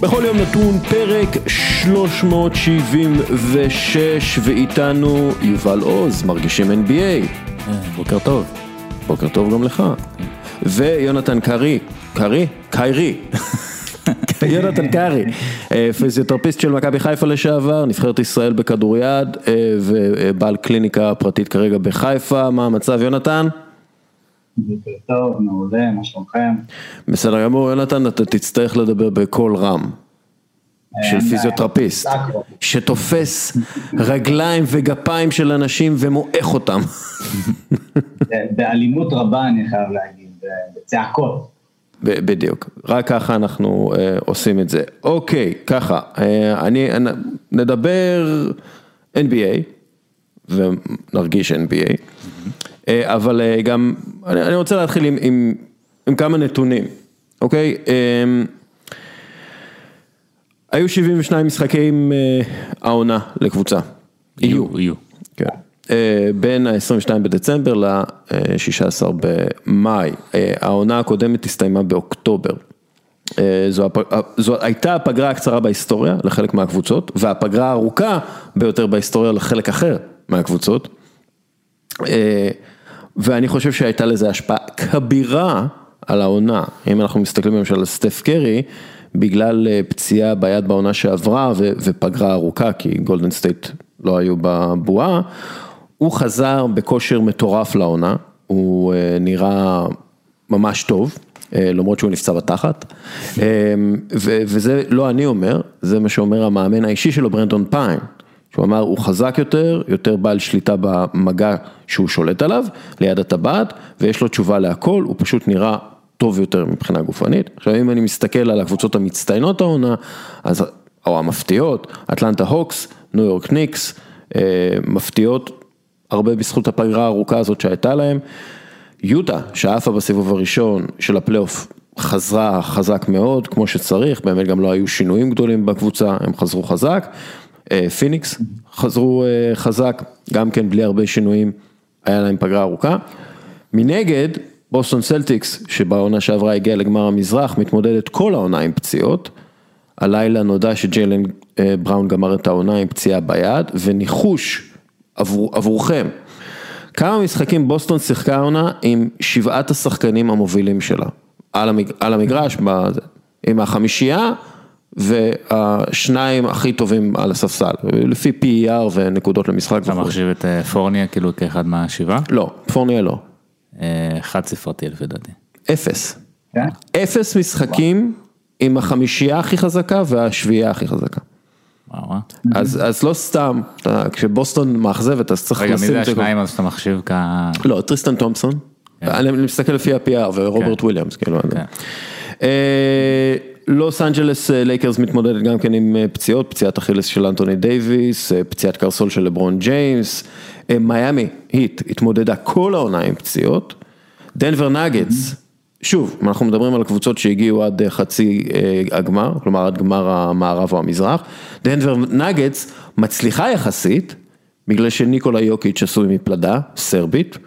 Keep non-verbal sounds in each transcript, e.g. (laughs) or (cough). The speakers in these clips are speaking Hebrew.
בכל יום נתון פרק 376 ואיתנו יובל עוז, מרגישים NBA. בוקר טוב. בוקר טוב גם לך. ויונתן קרי, קרי? קיירי. יונתן קרי, אה, פיזיותרפיסט של מכבי חיפה לשעבר, נבחרת ישראל בכדוריד אה, ובעל קליניקה פרטית כרגע בחיפה, מה המצב יונתן? בוקר טוב, מעולה, מה שלומכם? בסדר גמור, יונתן, אתה תצטרך לדבר בקול רם. של. פיזיותרפיסט. שתופס רגליים וגפיים של אנשים ומועך אותם. באלימות רבה אני חייב להגיד, בצעקות. בדיוק, רק ככה אנחנו אה, עושים את זה. אוקיי, ככה, אה, אני, אני, נדבר NBA ונרגיש NBA, אבל אה, גם, אני, אני רוצה להתחיל עם, עם, עם כמה נתונים, אוקיי? אה, היו 72 משחקים אה, העונה לקבוצה. יהיו. יהיו. כן. אה, בין ה-22 בדצמבר ל-16 במאי. אה, העונה הקודמת הסתיימה באוקטובר. אה, זו, הפ... אה, זו הייתה הפגרה הקצרה בהיסטוריה לחלק מהקבוצות, והפגרה הארוכה ביותר בהיסטוריה לחלק אחר מהקבוצות. ואני חושב שהייתה לזה השפעה כבירה על העונה, אם אנחנו מסתכלים למשל על סטף קרי, בגלל אה, פציעה ביד בעונה שעברה ו- ופגרה ארוכה, כי גולדן סטייט לא היו בבועה, הוא חזר בכושר מטורף לעונה, הוא אה, נראה ממש טוב. אה, למרות שהוא נפצע בתחת, ו- וזה לא אני אומר, זה מה שאומר המאמן האישי שלו ברנדון פיין, שהוא אמר הוא חזק יותר, יותר בעל שליטה במגע שהוא שולט עליו, ליד הטבעת, ויש לו תשובה להכל, הוא פשוט נראה טוב יותר מבחינה גופנית. עכשיו אם אני מסתכל על הקבוצות המצטיינות העונה, אז, או המפתיעות, אטלנטה הוקס, ניו יורק ניקס, אה, מפתיעות הרבה בזכות הפגרה הארוכה הזאת שהייתה להם. יוטה, שעפה בסיבוב הראשון של הפלייאוף, חזרה חזק מאוד, כמו שצריך, באמת גם לא היו שינויים גדולים בקבוצה, הם חזרו חזק. אה, פיניקס חזרו אה, חזק, גם כן בלי הרבה שינויים, היה להם פגרה ארוכה. מנגד, בוסטון סלטיקס, שבעונה שעברה הגיעה לגמר המזרח, מתמודדת כל העונה עם פציעות. הלילה נודע שג'יילן אה, בראון גמר את העונה עם פציעה ביד, וניחוש עבור, עבורכם. כמה משחקים בוסטון שיחקה העונה עם שבעת השחקנים המובילים שלה, על, המג, על המגרש, בזה, עם החמישייה והשניים הכי טובים על הספסל, לפי PER ונקודות למשחק. אתה. מחשיב את אה, פורניה כאילו כאחד מהשבעה? לא, פורניה לא, אה, חד ספרתי לפי דעתי. אפס. כן? אפס משחקים עם החמישייה הכי חזקה והשביעייה הכי חזקה. וואו. אז, אז לא סתם, כשבוסטון מאכזבת אז צריך רגע, מי לשים זה את זה. השניים אז אתה מחשיב כ... לא, טריסטן תומפסון, אני אני מסתכל לפי ה-PR ורוברט כן. וויליאמס, כאילו. לוס אנג'לס אה, לייקרס מתמודדת גם כן עם אה, פציעות, פציעת אכילס של אנטוני דייוויס, אה, פציעת קרסול של לברון ג'יימס, מיאמי היט התמודדה כל העונה עם פציעות, דנבר נגטס, שוב, אנחנו מדברים על קבוצות שהגיעו עד חצי הגמר, כלומר עד גמר המערב או המזרח, דנבר נגטס מצליחה יחסית, בגלל שניקולה יוקיץ' עשוי מפלדה, סרבית,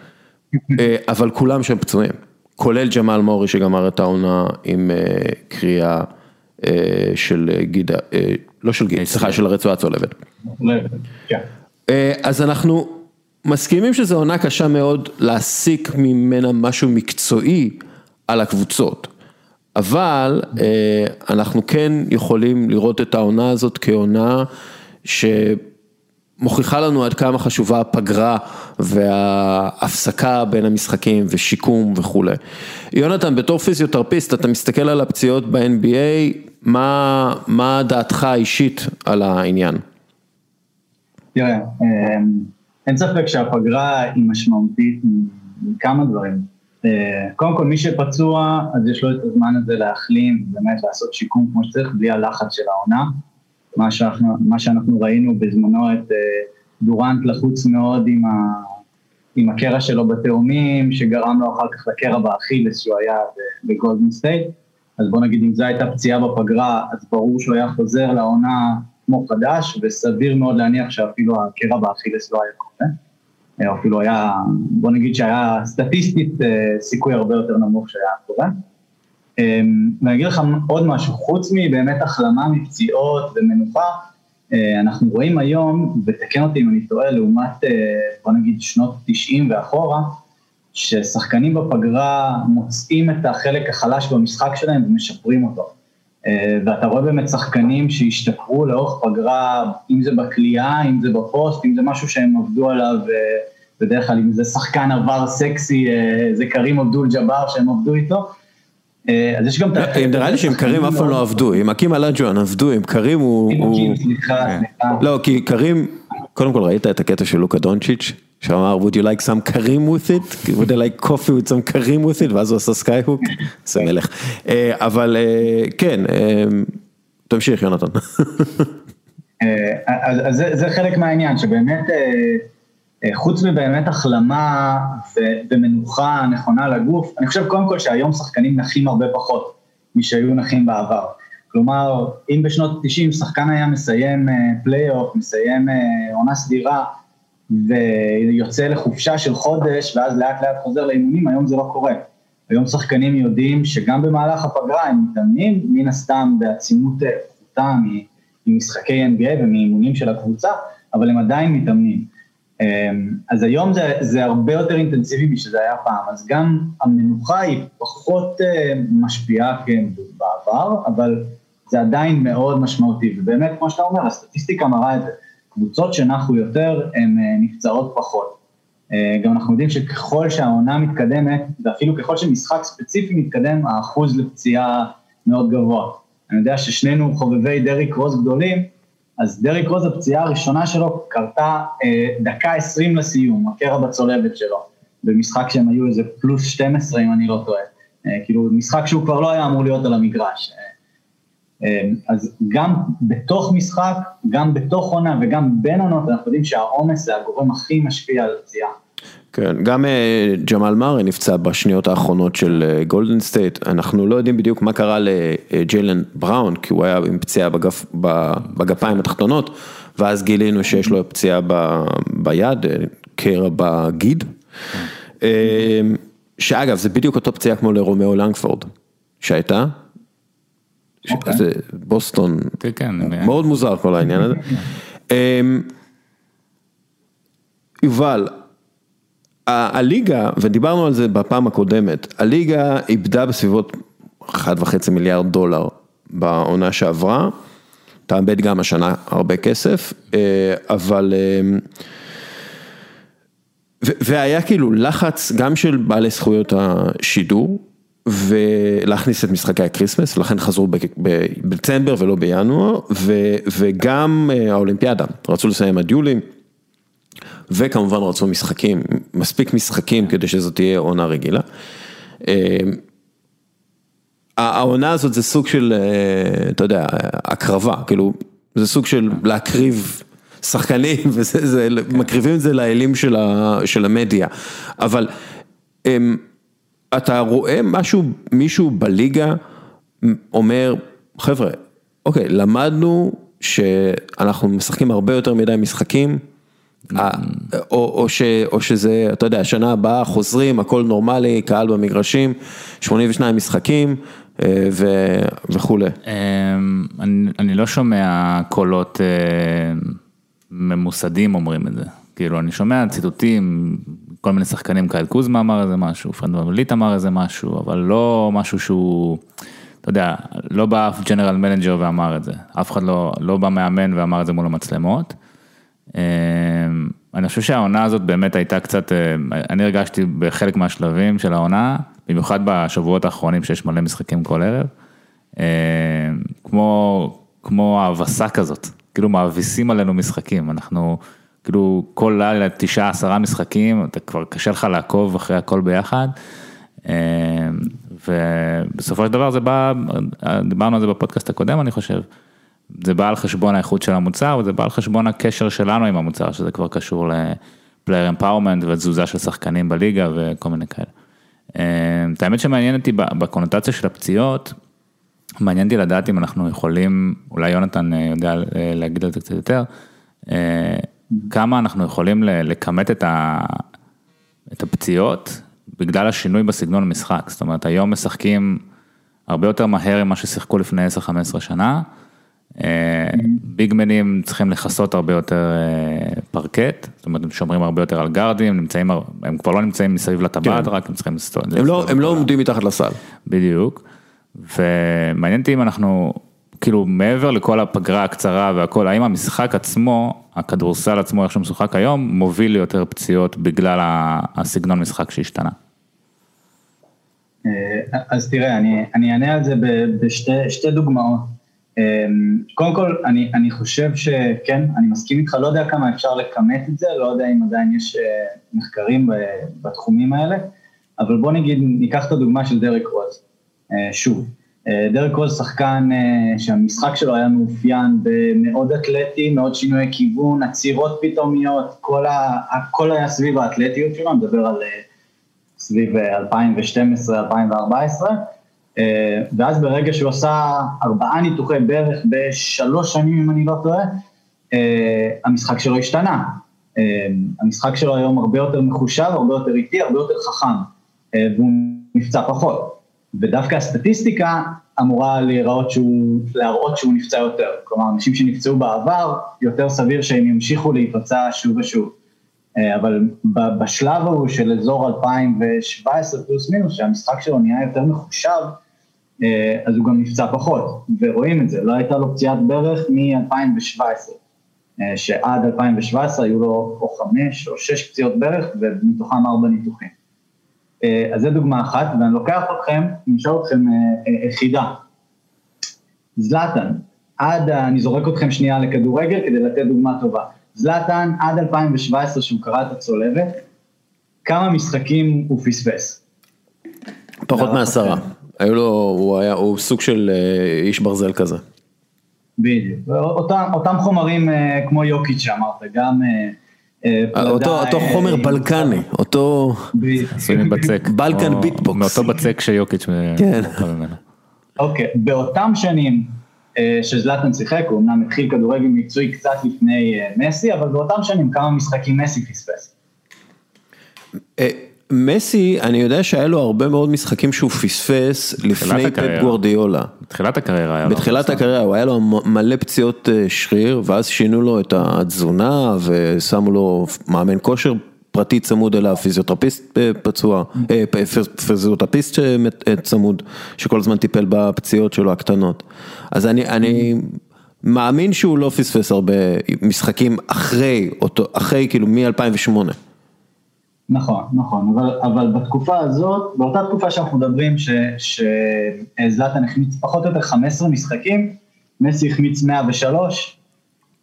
אבל כולם שם פצועים, כולל ג'מאל מורי שגמר את העונה עם אה, קריאה אה, של אה, גידה, לא של גידה, סליחה, של הרצועה הצולבת. כן. אז אנחנו מסכימים שזו עונה קשה מאוד להסיק ממנה משהו מקצועי על הקבוצות, אבל אנחנו כן יכולים לראות את העונה הזאת כעונה שמוכיחה לנו עד כמה חשובה הפגרה וההפסקה בין המשחקים ושיקום וכולי. יונתן, בתור פיזיותרפיסט, אתה מסתכל על הפציעות ב-NBA, מה, מה דעתך האישית על העניין? תראה, אין ספק שהפגרה היא משמעותית מכמה דברים. אה, קודם כל, מי שפצוע, אז יש לו את הזמן הזה להחלים, באמת לעשות שיקום כמו שצריך, בלי הלחץ של העונה. מה שאנחנו, מה שאנחנו ראינו בזמנו את אה, דורנט לחוץ מאוד עם, ה, עם הקרע שלו בתאומים, שגרם לו אחר כך לקרע באכילס שהוא היה בגולדן סטייט. אז בוא נגיד, אם זו הייתה פציעה בפגרה, אז ברור שהוא היה חוזר לעונה כמו חדש, וסביר מאוד להניח שאפילו הקרע באכילס לא היה קורה. אה, אפילו היה, בוא נגיד שהיה סטטיסטית אה, סיכוי הרבה יותר נמוך שהיה קורה. אמ, ואני אגיד לך עוד משהו, חוץ מבאמת החלמה מפציעות ומנוחה, אה, אנחנו רואים היום, ותקן אותי אם אני טועה, לעומת, אה, בוא נגיד, שנות 90 ואחורה, ששחקנים בפגרה מוצאים את החלק החלש במשחק שלהם ומשפרים אותו. אה, ואתה רואה באמת שחקנים שהשתפרו לאורך פגרה, אם זה בכלייה, אם זה בפוסט, אם זה משהו שהם עבדו עליו, בדרך כלל אם זה שחקן עבר סקסי, זה קרים אבדול ג'אבר שהם עבדו איתו. אה, אז יש גם את ה... נראה לי שעם קרים אף פעם לא עבדו, עם האקים אולאג'ואן עבדו, עם קרים הוא... סליחה. לא, כי קרים, קודם כל ראית את הקטע של לוקה דונצ'יץ', שאמר, would you like some Kareem with it? would you like coffee with some Kareem with it? ואז הוא עשה skyhook, זה מלך. אה, אבל אה, כן, תמשיך יונתן. אז זה חלק מהעניין, שבאמת... אה, חוץ מבאמת החלמה ומנוחה נכונה לגוף, אני חושב קודם כל שהיום שחקנים נחים הרבה פחות משהיו נחים בעבר. כלומר, אם בשנות ה-90 שחקן היה מסיים פלייאוף, אה, מסיים אה, עונה סדירה, ויוצא לחופשה של חודש, ואז לאט לאט חוזר לאימונים, היום זה לא קורה. היום שחקנים יודעים שגם במהלך הפגרה הם מתאמנים, מן הסתם בעצימות פחותה ממשחקי NBA ומאימונים של הקבוצה, אבל הם עדיין מתאמנים. אמ, אז היום זה, זה הרבה יותר אינטנסיבי משזה היה פעם, אז גם המנוחה היא פחות אה, משפיעה כן בעבר, אבל זה עדיין מאוד משמעותי, ובאמת, כמו שאתה אומר, הסטטיסטיקה מראה את זה, קבוצות שנחו יותר, הן אה, נפצעות פחות. אה, גם אנחנו יודעים שככל שהעונה מתקדמת, ואפילו ככל שמשחק ספציפי מתקדם, האחוז לפציעה מאוד גבוה. אני יודע ששנינו חובבי דריק רוז גדולים, אז דריק רוז, הפציעה הראשונה שלו קרתה אה, דקה עשרים לסיום, הקרע בצולבת שלו, במשחק שהם היו איזה פלוס 12 אם אני לא טועה, אה, כאילו משחק שהוא כבר לא היה אמור להיות על המגרש. אה, אה, אז גם בתוך משחק, גם בתוך עונה וגם בין עונות, אנחנו יודעים שהעומס זה הגורם הכי משפיע על פציעה. כן, גם אה, ג'מאל מאריי נפצע בשניות האחרונות של גולדן סטייט, אנחנו לא יודעים בדיוק מה קרה לג'יילן בראון, כי הוא היה עם פציעה בגפ, בגפיים התחתונות, ואז גילינו שיש לו פציעה ב, ביד, אה, קרע בגיד, אה, שאגב זה בדיוק אותו פציעה כמו לרומאו לנגפורד, שהייתה, okay. אוקיי. זה בוסטון, כן, כן, מאוד מוזר כל העניין הזה. (laughs) יובל, הליגה, ודיברנו על זה בפעם הקודמת, הליגה איבדה בסביבות 1.5 מיליארד דולר בעונה שעברה, תאבד גם השנה הרבה כסף, אה, אבל... אה, והיה כאילו לחץ גם של בעלי זכויות השידור, ולהכניס את משחקי ה Christmas, לכן חזרו בדצמבר ולא בינואר, וגם אה, האולימפיאדה, רצו לסיים עד יולי. וכמובן רצו משחקים, מספיק משחקים כדי שזו תהיה עונה רגילה. אה, העונה הזאת זה סוג של, אה, אתה יודע, הקרבה, כאילו, זה סוג של להקריב שחקנים, (laughs) וזה, מקריבים את זה לאלים של, ה, של המדיה, אבל הם, אתה רואה משהו, מישהו בליגה אומר, חבר'ה, אוקיי, למדנו שאנחנו משחקים הרבה יותר מדי משחקים, או, או, ש, או שזה, אתה יודע, שנה הבאה חוזרים, הכל נורמלי, קהל במגרשים, 82 משחקים אה, ו, וכולי. אמ, אני, אני לא שומע קולות אה, ממוסדים אומרים את זה. כאילו, אני שומע ציטוטים, כל מיני שחקנים, קייל קוזמה אמר איזה משהו, פרד ואן-ווליט אמר איזה משהו, אבל לא משהו שהוא, אתה יודע, לא בא אף general manager ואמר את זה. אף אחד לא, לא בא מאמן ואמר את זה מול המצלמות. אמ, אני חושב שהעונה הזאת באמת הייתה קצת, אה, אני הרגשתי בחלק מהשלבים של העונה, במיוחד בשבועות האחרונים שיש מלא משחקים כל ערב, אמ, כמו, כמו האבסה כזאת, כאילו מאביסים עלינו משחקים, אנחנו כאילו כל לילה תשעה עשרה משחקים, אתה כבר קשה לך לעקוב אחרי הכל ביחד. אמ, ובסופו של דבר זה בא, דיברנו על זה בפודקאסט הקודם אני חושב, זה בא על חשבון האיכות של המוצר וזה בא על חשבון הקשר שלנו עם המוצר, שזה כבר קשור לפלייר אמפאורמנט ותזוזה של שחקנים בליגה וכל מיני כאלה. אה, את האמת שמעניין אותי בקונוטציה של הפציעות, מעניין אותי לדעת אם אנחנו יכולים, אולי יונתן אה, יודע אה, להגיד על זה קצת יותר, כמה אנחנו יכולים לכמת את, את הפציעות בגלל השינוי בסגנון המשחק, זאת אומרת היום משחקים הרבה יותר מהר ממה ששיחקו לפני 10-15 שנה. ביגמנים צריכים לכסות הרבה יותר פרקט, זאת אומרת הם שומרים הרבה יותר על גארדים, נמצאים, הם כבר לא נמצאים מסביב לטבעת, כן. רק הם צריכים לסתור. הם לא, הם לא עומדים מתחת לסל. בדיוק, ומעניין אותי אם אנחנו, כאילו מעבר לכל הפגרה הקצרה והכל, האם המשחק עצמו, הכדורסל עצמו, איך שהוא משוחק היום, מוביל ליותר פציעות בגלל הסגנון משחק שהשתנה. אה, אז תראה, אני, אני אענה על זה בשתי דוגמאות. אה, קודם כל, אני, אני חושב שכן, אני מסכים איתך, לא יודע כמה אפשר לכמת את זה, לא יודע אם עדיין יש אה, מחקרים בתחומים האלה, אבל בוא נגיד, ניקח את הדוגמה של דרק רוז. שוב, דרק רוז שחקן שהמשחק שלו היה מאופיין במאוד אתלטי, מאוד שינויי כיוון, עצירות פתאומיות, כל, ה, הכל היה סביב האתלטיות שלו, אני מדבר על סביב 2012-2014, ואז ברגע שהוא עשה ארבעה ניתוחי ברך בשלוש שנים, אם אני לא טועה, המשחק שלו השתנה. המשחק שלו היום הרבה יותר מחושב, הרבה יותר איטי, הרבה יותר חכם, והוא נפצע פחות. ודווקא הסטטיסטיקה אמורה להיראות שהוא, להראות שהוא נפצע יותר. כלומר, אנשים שנפצעו בעבר, יותר סביר שהם ימשיכו להיפצע שוב ושוב. אבל בשלב ההוא של אזור 2017 פלוס מינוס, שהמשחק שלו נהיה יותר מחושב, אז הוא גם נפצע פחות, ורואים את זה, לא הייתה לו פציעת ברך מ-2017, שעד 2017 היו לו או חמש או שש פציעות ברך, ומתוכם ארבע ניתוחים. אז זו דוגמה אחת, ואני לוקח אתכם, אני אשאל אתכם חידה. זלאטן, עד, אני זורק אתכם שנייה לכדורגל כדי לתת דוגמה טובה. זלאטן עד 2017 שהוא קרא את הצולבת, כמה משחקים הוא פספס? פחות מעשרה. היו לו, הוא היה, הוא סוג של איש ברזל כזה. בדיוק, אותם, אותם חומרים כמו יוקיץ' שאמרת, גם אותו, אותו חומר בלקני, אותו... בלקן ביטבוקס. מאותו בצק שיוקיץ' כן. אוקיי, באותם שנים שזלאטן שיחק, הוא אמנם התחיל כדורגל מקצועי קצת לפני מסי, אבל באותם שנים כמה משחקים מסי פספס. מסי, אני יודע שהיה לו הרבה מאוד משחקים שהוא פספס לפני פפ גוורדיולה. בתחילת הקריירה היה לו. בתחילת הקריירה, הוא היה לו מלא פציעות שריר, ואז שינו לו את התזונה ושמו לו מאמן כושר פרטי צמוד אליו, פיזיותרפיסט פצוע, פיזיותרפיסט צמוד, שכל הזמן טיפל בפציעות שלו הקטנות. אז אני, אני מאמין שהוא לא פספס הרבה משחקים אחרי, אחרי כאילו מ-2008. נכון, נכון, אבל, אבל בתקופה הזאת, באותה תקופה שאנחנו מדברים שזלאטן החמיץ פחות או יותר 15 משחקים, מסי החמיץ 103,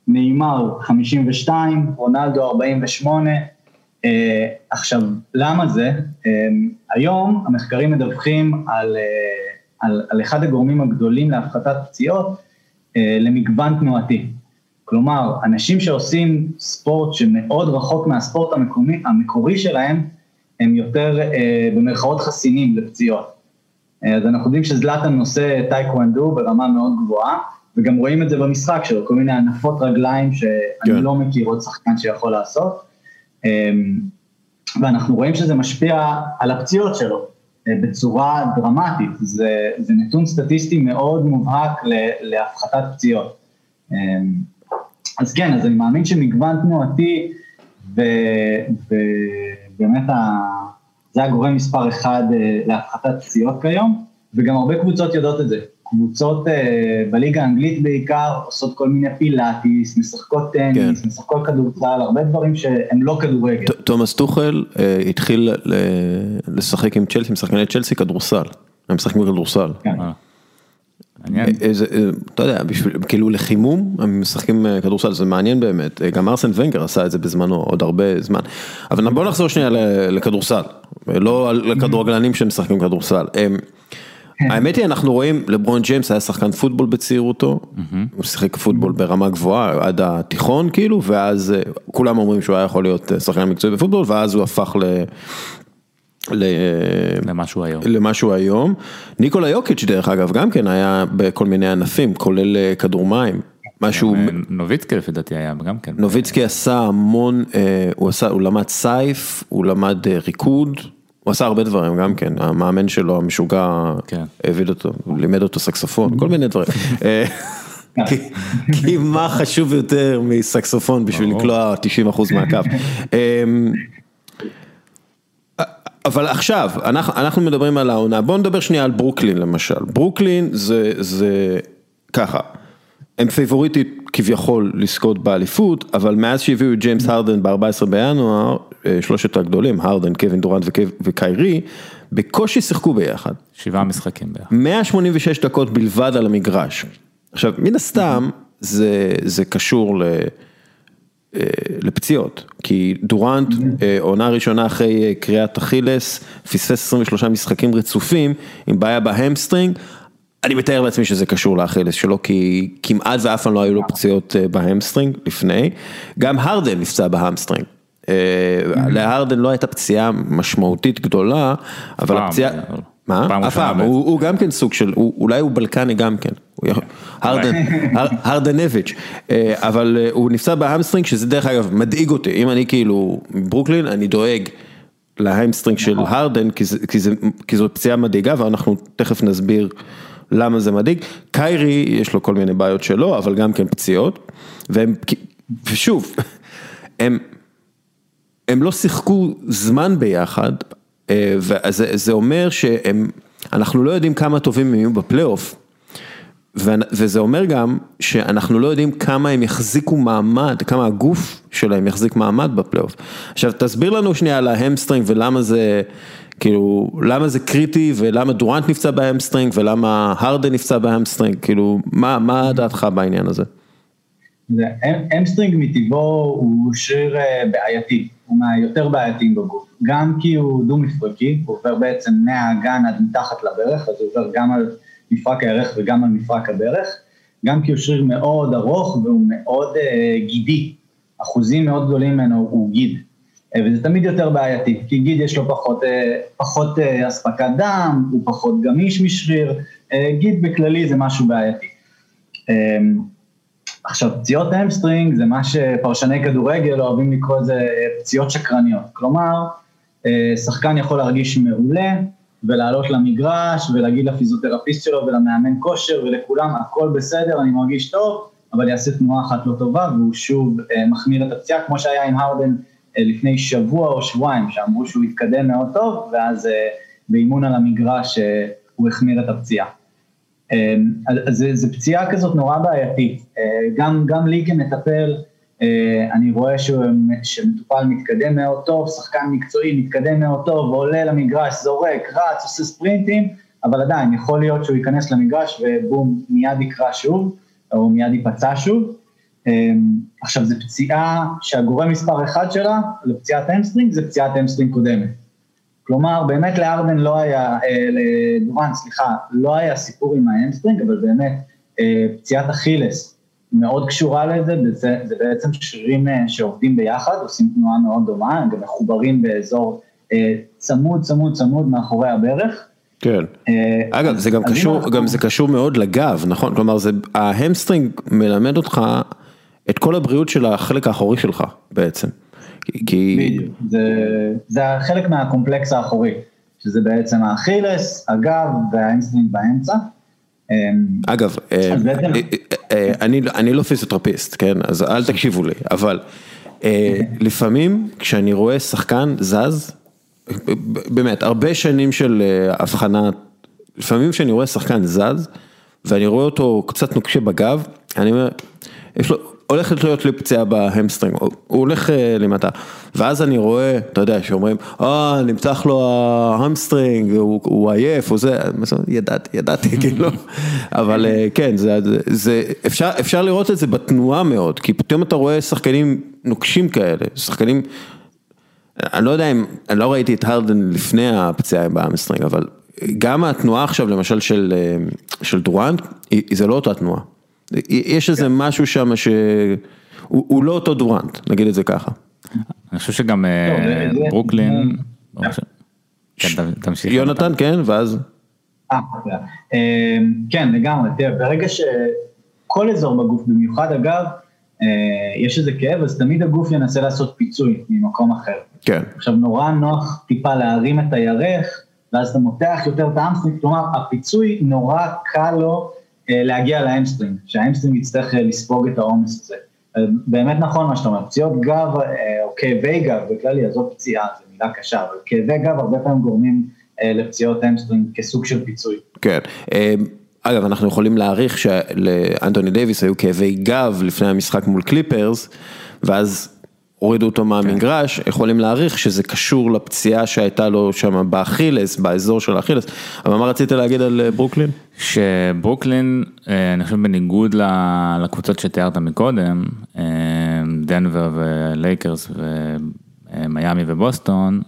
נאמר 52, רונלדו 48, Uh, עכשיו, למה זה? Uh, היום המחקרים מדווחים על, uh, על, על אחד הגורמים הגדולים להפחתת פציעות uh, למגוון תנועתי. כלומר, אנשים שעושים ספורט שמאוד רחוק מהספורט המקומי, המקורי שלהם, הם יותר uh, במרכאות חסינים לפציעות. Uh, אז אנחנו יודעים שזלאטן נושא טייקוונדו ברמה מאוד גבוהה, וגם רואים את זה במשחק שלו, כל מיני הנפות רגליים שאני כן. לא מכיר עוד שחקן שיכול לעשות. ואנחנו רואים שזה משפיע על הפציעות שלו בצורה דרמטית, זה, זה נתון סטטיסטי מאוד מובהק להפחתת פציעות. אז כן, אז אני מאמין שמגוון תנועתי, ובאמת זה הגורם מספר אחד להפחתת פציעות כיום, וגם הרבה קבוצות יודעות את זה. קבוצות בליגה האנגלית בעיקר עושות כל מיני פילאטיס, משחקות טניס, כן. משחקות כדורסל, הרבה דברים שהם לא כדורגל. תומאס טוחל התחיל לשחק עם צ'לסי, משחקני צ'לסי כדורסל, הם משחקים כדורסל. כן. איזה, אתה יודע, בשביל, כאילו לחימום, הם משחקים כדורסל, זה מעניין באמת, גם ארסן ונגר עשה את זה בזמנו, עוד הרבה זמן. אבל בואו נחזור שנייה לכדורסל, לא לכדורגלנים שמשחקים כדורסל. האמת היא, אנחנו רואים, לברון ג'יימס היה שחקן פוטבול בצעירותו, הוא שיחק פוטבול ברמה גבוהה עד התיכון כאילו, ואז כולם אומרים שהוא היה יכול להיות שחקן מקצועי בפוטבול, ואז הוא הפך ל... למשהו היום. למשהו היום. ניקולה יוקיץ' דרך אגב, גם כן היה בכל מיני ענפים, כולל כדור מים. משהו... נוביצקי לפי דעתי היה גם כן. נוביצקי עשה המון, הוא עשה, הוא למד סייף, הוא למד ריקוד. הוא עשה הרבה דברים גם כן, המאמן שלו המשוגע, כן. הביא אותו, לימד אותו סקסופון, כל מיני דברים. אה, כי- מה חשוב יותר מסקסופון בשביל. לקלוע 90% מהקו. אבל עכשיו, אנחנו, אנחנו מדברים על העונה, בואו נדבר שנייה על ברוקלין למשל. ברוקלין זה, זה ככה, הם פייבוריטית כביכול לזכות באליפות, אבל מאז שהביאו את ג'יימס הרדן ב-14 בינואר, אה, שלושת הגדולים, הרדן, קווין דורנט וקיירי, בקושי שיחקו ביחד. שבעה משחקים בערך. 186 דקות בלבד על המגרש. עכשיו, מן הסתם, זה, זה קשור ל, לפציעות, כי דורנט, אה, עונה ראשונה אחרי אה, קריעת אכילס, פספס 23 משחקים רצופים עם בעיה ב hamstring, אני מתאר לעצמי שזה קשור לאכילס שלו, כי כמעט ואף פעם לא היו לו פציעות אה, ב hamstring לפני, גם הרדן נפצע ב hamstring. אה, להרדן לא הייתה פציעה משמעותית גדולה, אבל הפציעה, מה? אף פעם. הוא גם כן סוג של, אולי הוא בלקני גם כן, הרדנביץ', אה, אבל אה, הוא נפצע ב hamstring, שזה דרך אגב מדאיג אותי, אם אני כאילו מברוקלין, אני דואג ל hamstring של הרדן, כי זו פציעה מדאיגה, ואנחנו תכף נסביר למה זה מדאיג. קיירי, יש לו כל מיני בעיות שלו, אבל גם כן פציעות, והם, ושוב, (laughs) הם, הם לא שיחקו זמן ביחד, אה, וזה זה אומר שהם, אנחנו לא יודעים כמה טובים הם יהיו בפלייאוף, וזה אומר גם שאנחנו לא יודעים כמה הם יחזיקו מעמד, כמה הגוף שלהם יחזיק מעמד בפלייאוף. עכשיו תסביר לנו שנייה על ה hamstring ולמה זה, כאילו, למה זה קריטי ולמה דורנט נפצע ב hamstring ולמה הרדן נפצע ב hamstring, כאילו, מה, מה דעתך בעניין הזה? זה- hamstring מטבעו הוא שריר בעייתי, הוא מהיותר בעייתיים בגוף, גם כי הוא דו מפרקי, הוא עובר בעצם מהאגן עד מתחת לברך, אז הוא עובר גם על מפרק הירך וגם על מפרק הברך, גם כי הוא שריר מאוד ארוך והוא מאוד אה, גידי, אחוזים מאוד גדולים ממנו הוא גיד, אה, וזה תמיד יותר בעייתי, כי גיד יש לו פחות, אה, פחות אה, אספקת דם, הוא פחות גמיש משריר, אה, גיד בכללי זה משהו בעייתי. אה, עכשיו, פציעות hamstring זה מה שפרשני כדורגל אוהבים לקרוא לזה פציעות שקרניות. כלומר, שחקן יכול להרגיש מעולה ולעלות למגרש ולהגיד לפיזיותרפיסט שלו ולמאמן כושר ולכולם, הכל בסדר, אני מרגיש טוב, אבל יעשה תנועה אחת לא טובה והוא שוב אה, מחמיר את הפציעה, כמו שהיה עם הרדן אה, לפני שבוע או שבועיים, שאמרו שהוא התקדם מאוד טוב, ואז אה, באימון על המגרש אה, הוא החמיר את הפציעה. אמ, אז זה פציעה כזאת נורא בעייתית, אה, גם, גם לי כמטפל, אה, אני רואה שהוא- שמטופל מתקדם מאוד טוב, שחקן מקצועי מתקדם מאוד טוב, ועולה למגרש, זורק, רץ, עושה ספרינטים, אבל עדיין יכול להיות שהוא ייכנס למגרש ובום, מיד יקרא שוב, או מיד ייפצע שוב. אמ, עכשיו זו פציעה שהגורם מספר אחד שלה לפציעת hamstring זה פציעת hamstring קודמת. כלומר, באמת להרדן לא היה, אה, לדורנט, סליחה, לא היה סיפור עם ה hamstring, אבל באמת אה, פציעת אכילס מאוד קשורה לזה, וזה זה בעצם שרירים אה, שעובדים ביחד, עושים תנועה מאוד דומה, הם גם מחוברים באזור אה, צמוד, צמוד, צמוד מאחורי הברך. כן. אה, אגב, זה גם קשור, אנחנו- גם זה קשור מאוד לגב, נכון? כלומר, זה, ה hamstring מלמד אותך את כל הבריאות של החלק האחורי שלך בעצם. כי- זה, זה חלק מהקומפלקס האחורי, שזה בעצם האכילס, הגב וה hamstring באמצע. אמ, אגב, אה, אני, אני לא פיזיותרפיסט, כן? אז אל תקשיבו לי, אבל אה, לפעמים כשאני רואה שחקן זז, באמת, הרבה שנים של אה, הבחנה, לפעמים כשאני רואה שחקן זז, ואני רואה אותו קצת נוקשה בגב, אני אומר, יש לו, הולכת להיות לו פציעה ב hamstring, הוא הולך אה, למטה, ואז אני רואה, אתה יודע, שאומרים, אה, נמתח לו ה hamstring, הוא, הוא עייף, הוא זה, ידעתי, ידעתי, (laughs) כאילו, אבל אה, כן, זה, זה, אפשר, אפשר לראות את זה בתנועה מאוד, כי פתאום אתה רואה שחקנים נוקשים כאלה, שחקנים, אני לא יודע אם, אני לא ראיתי את הרדן לפני הפציעה ב hamstring, אבל גם התנועה עכשיו למשל של, אה, של דורנט, זה לא אותה תנועה. יש איזה משהו שם שהוא הוא לא אותו דורנט, נגיד את זה ככה. אני חושב שגם אה, טוב, זה- זה- ברוקלין, כן, ת- תמשיך. יונתן, כן, ואז, אה, אמ, כן, לגמרי, תראה, ברגע שכל אזור בגוף, במיוחד הגב, יש איזה כאב, אז תמיד הגוף ינסה לעשות פיצוי ממקום אחר. כן. עכשיו נורא נוח טיפה להרים את הירך, ואז אתה מותח יותר את ה hamstring, כלומר הפיצוי נורא קל לו להגיע ל hamstring, שה hamstring יצטרך לספוג את העומס הזה. באמת נכון מה שאתה אומר, פציעות גב או כאבי גב בכללי, עזוב פציעה, זו מילה קשה, אבל כאבי גב הרבה פעמים גורמים לפציעות hamstring כסוג של פיצוי. כן, אגב אנחנו יכולים להעריך שלאנטוני דייוויס היו כאבי גב לפני המשחק מול קליפרס, ואז הורידו אותו מהמגרש, יכולים להעריך שזה קשור לפציעה שהייתה לו שם באכילס, באזור של האכילס, אבל מה רצית להגיד על ברוקלין? שברוקלין, אני חושב בניגוד לקבוצות שתיארת מקודם, דנבר ולייקרס ומיאמי ובוסטון,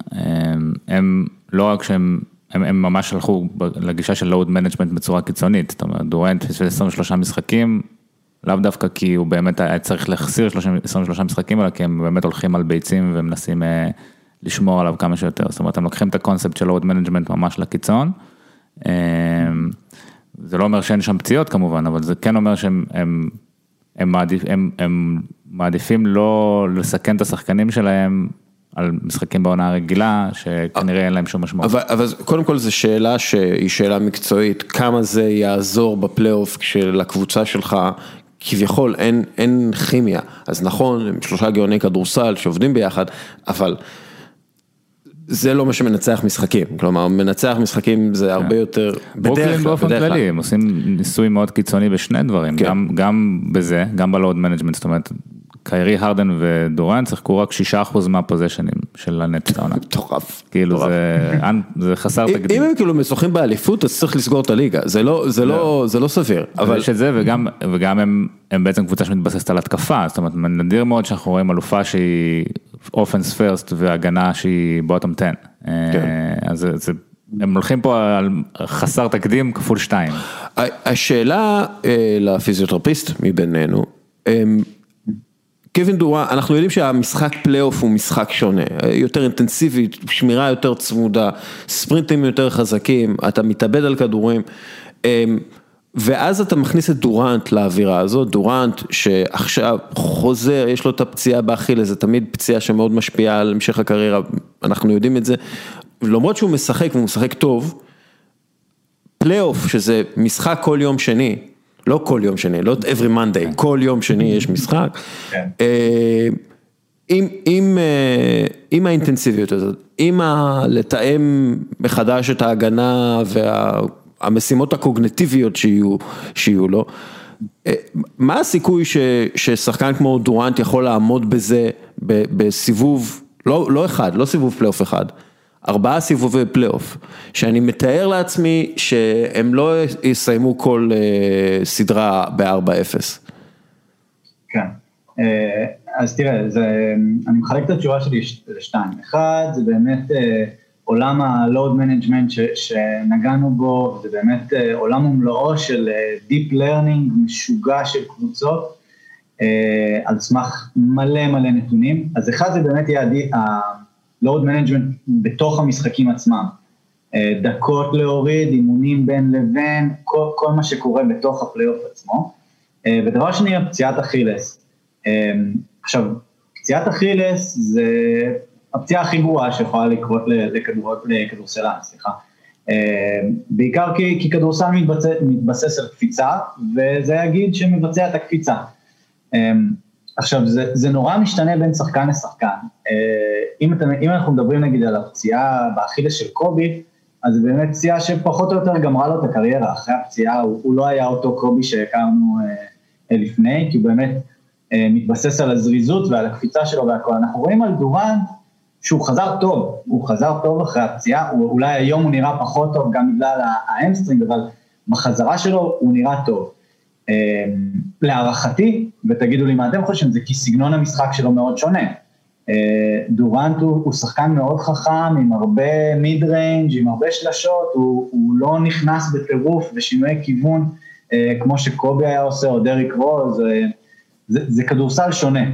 הם לא רק שהם, הם ממש הלכו לגישה של load management בצורה קיצונית, זאת אומרת דורנט של 23 משחקים, לאו דווקא כי הוא באמת היה צריך להחסיר 23 משחקים, אלא כי הם באמת הולכים על ביצים ומנסים לשמור עליו כמה שיותר, זאת אומרת הם לוקחים את הקונספט של load management ממש לקיצון. זה לא אומר שאין שם פציעות כמובן, אבל זה כן אומר שהם הם, הם מעדיפ, הם, הם מעדיפים לא לסכן את השחקנים שלהם על משחקים בעונה הרגילה, שכנראה אין להם שום משמעות. אבל, אבל קודם כל זו שאלה שהיא שאלה מקצועית, כמה זה יעזור בפלייאוף כשלקבוצה שלך כביכול אין, אין כימיה, אז נכון, הם שלושה גאוני כדורסל שעובדים ביחד, אבל זה לא מה שמנצח משחקים, כלומר מנצח משחקים זה הרבה יותר, בדרך כלל, באופן כללי, הם עושים ניסוי מאוד קיצוני בשני דברים, גם, גם בזה, גם ב load management, זאת אומרת, קיירי הרדן ודורן שיחקו רק שישה אחוז מהפוזיישנים של הנטס העונה. מטורף. כאילו זה חסר תקדים. אם הם כאילו משוחקים באליפות אז צריך לסגור את הליגה, זה לא, זה לא, זה לא סביר. אבל יש את זה וגם, וגם הם, הם בעצם קבוצה שמתבססת על התקפה, זאת אומרת נדיר מאוד שאנחנו רואים אלופה שהיא אופנס פרסט והגנה שהיא בוטום 10. אז זה... הם הולכים פה על חסר תקדים כפול שתיים. השאלה לפיזיותרפיסט מבינינו, קווין דורנט, אנחנו יודעים שהמשחק פלייאוף הוא משחק שונה, יותר אינטנסיבי, שמירה יותר צמודה, ספרינטים יותר חזקים, אתה מתאבד על כדורים, ואז אתה מכניס את דורנט לאווירה הזאת, דורנט שעכשיו חוזר, יש לו את הפציעה באכילס, זה תמיד פציעה שמאוד משפיעה על המשך הקריירה, אנחנו יודעים את זה, למרות שהוא משחק והוא משחק טוב, פלייאוף שזה משחק כל יום שני, לא כל יום שני, לא every Monday, כל יום שני יש משחק. עם האינטנסיביות הזאת, עם לתאם מחדש את ההגנה והמשימות הקוגנטיביות שיהיו לו, מה הסיכוי ששחקן כמו דורנט יכול לעמוד בזה בסיבוב, לא אחד, לא סיבוב פלייאוף אחד. ארבעה סיבובי פלייאוף, שאני מתאר לעצמי שהם לא יסיימו כל סדרה ב-4-0. כן, אז תראה, זה, אני מחלק את התשובה שלי לשתיים, אחד זה באמת עולם ה-load management שנגענו בו, זה באמת עולם ומלואו של Deep Learning משוגע של קבוצות, על סמך מלא מלא נתונים, אז אחד זה באמת יהיה load management בתוך המשחקים עצמם, דקות להוריד, אימונים בין לבין, כל, כל מה שקורה בתוך הפלייאוף עצמו. ודבר שני, פציעת אכילס. עכשיו, פציעת אכילס זה הפציעה הכי גרועה שיכולה לקרות לכדורסלן, סליחה. בעיקר כי, כי כדורסל מתבסס, מתבסס על קפיצה, וזה יגיד שמבצע את הקפיצה. עכשיו, זה, זה נורא משתנה בין שחקן לשחקן. אם, אתם, אם אנחנו מדברים נגיד על הפציעה באכילס של קובי, אז זו באמת פציעה שפחות או יותר גמרה לו את הקריירה, אחרי הפציעה הוא, הוא לא היה אותו קובי שהכרנו אה, לפני, כי הוא באמת אה, מתבסס על הזריזות ועל הקפיצה שלו והכל. אנחנו רואים על דורן שהוא חזר טוב, הוא חזר טוב אחרי הפציעה, הוא, אולי היום הוא נראה פחות טוב גם בגלל ה hamstring, אבל בחזרה שלו הוא נראה טוב. להערכתי, ותגידו לי מה אתם חושבים, זה כי סגנון המשחק שלו מאוד שונה. דורנט הוא, הוא שחקן מאוד חכם, עם הרבה mid-range, עם הרבה שלשות, הוא, הוא לא נכנס בטירוף ושינויי כיוון, כמו שקובי היה עושה, או דריק רוז, זה, זה כדורסל שונה,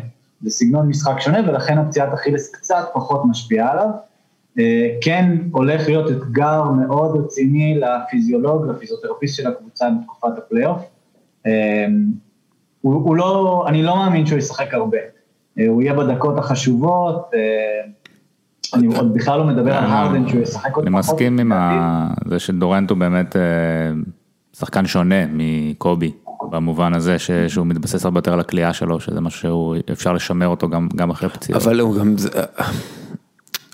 זה סגנון משחק שונה, ולכן הפציעת אכילס קצת פחות משפיעה עליו. כן הולך להיות אתגר מאוד רציני לפיזיולוג, לפיזיותרפיסט של הקבוצה בתקופת הפלייאוף. הוא, הוא לא, אני לא מאמין שהוא ישחק הרבה. הוא יהיה בדקות החשובות, אני עוד בכלל לא מדבר על הרדן שהוא ישחק עוד פחות. אני מסכים עם זה שדורנט הוא באמת שחקן שונה מקובי. במובן הזה שהוא מתבסס הרבה יותר על הקליעה שלו, שזה משהו שאפשר לשמר אותו גם, גם אחרי פציעות. אבל הוא גם,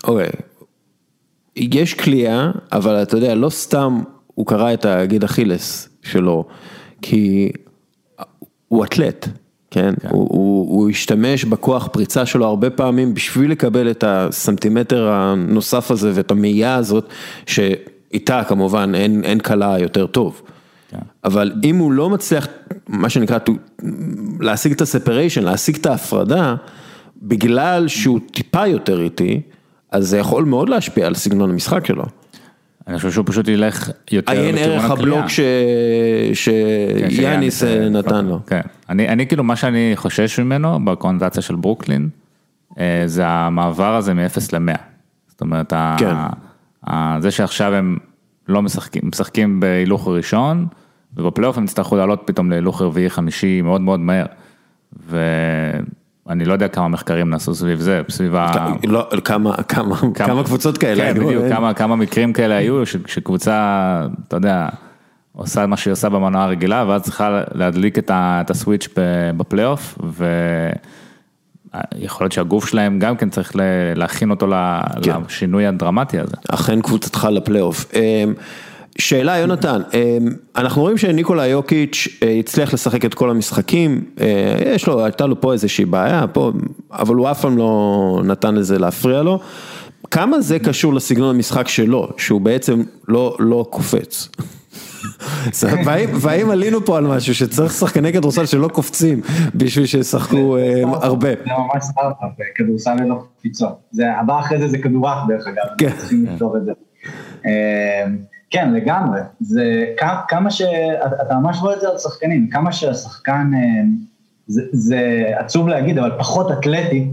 אוקיי, יש קליעה, אבל אתה יודע, לא סתם הוא קרא את הגיד אכילס שלו, כי הוא אתלט, כן? כן. הוא, הוא, הוא השתמש בכוח פריצה שלו הרבה פעמים בשביל לקבל את הסנטימטר הנוסף הזה ואת המאייה הזאת, שאיתה כמובן אין, אין קלה יותר טוב. כן. אבל אם הוא לא מצליח, מה שנקרא, להשיג את הספריישן, להשיג את ההפרדה, בגלל שהוא טיפה יותר איטי, אז זה יכול מאוד להשפיע על סגנון המשחק שלו. אני חושב שהוא פשוט ילך יותר לכיוון הקליעה. עיין ערך הבלוק שיאניס כן, אה, נתן לו. כן, אני, אני כאילו מה שאני חושש ממנו בקונדציה של ברוקלין, אה, זה המעבר הזה מ-0 ל-100. זאת אומרת, כן. זה שעכשיו הם לא משחקים, משחקים בהילוך ראשון, ובפלייאוף הם יצטרכו לעלות פתאום להילוך רביעי חמישי מאוד מאוד מהר. ואני לא יודע כמה מחקרים נעשו סביב זה, סביב ה... לא, כמה, כמה, כמה קבוצות כאלה כן, היו. בדיוק, כמה, כמה מקרים כאלה היו, שקבוצה, אתה יודע, עושה מה שהיא עושה במנוע הרגילה, ואז צריכה להדליק את הסוויץ' בפלייאוף, ויכול להיות שהגוף שלהם גם כן צריך להכין אותו כן. לשינוי הדרמטי הזה. אכן קבוצתך לפלייאוף. אמ, שאלה יונתן, אמ, אנחנו רואים שניקולה יוקיץ' אה, הצליח לשחק את כל המשחקים, אה, יש לו, הייתה לו פה איזושהי בעיה, פה, אבל הוא אף פעם לא נתן לזה להפריע לו. כמה זה קשור לסגנון המשחק שלו, שהוא בעצם לא, לא קופץ? (laughs) והאם עלינו פה על משהו שצריך שחקני כדורסל שלא קופצים בשביל שישחקו אה, הרבה? זה ממש סטארט-אפ, כדורסל ללא קפיצות. הבא אחרי זה זה כדורח דרך אגב, כן. צריכים לפתור את זה. כן, לגמרי. זה כמה ש... אתה ממש רואה את זה על שחקנים, כמה שהשחקן, אה, זה, זה עצוב להגיד, אבל פחות אתלטי.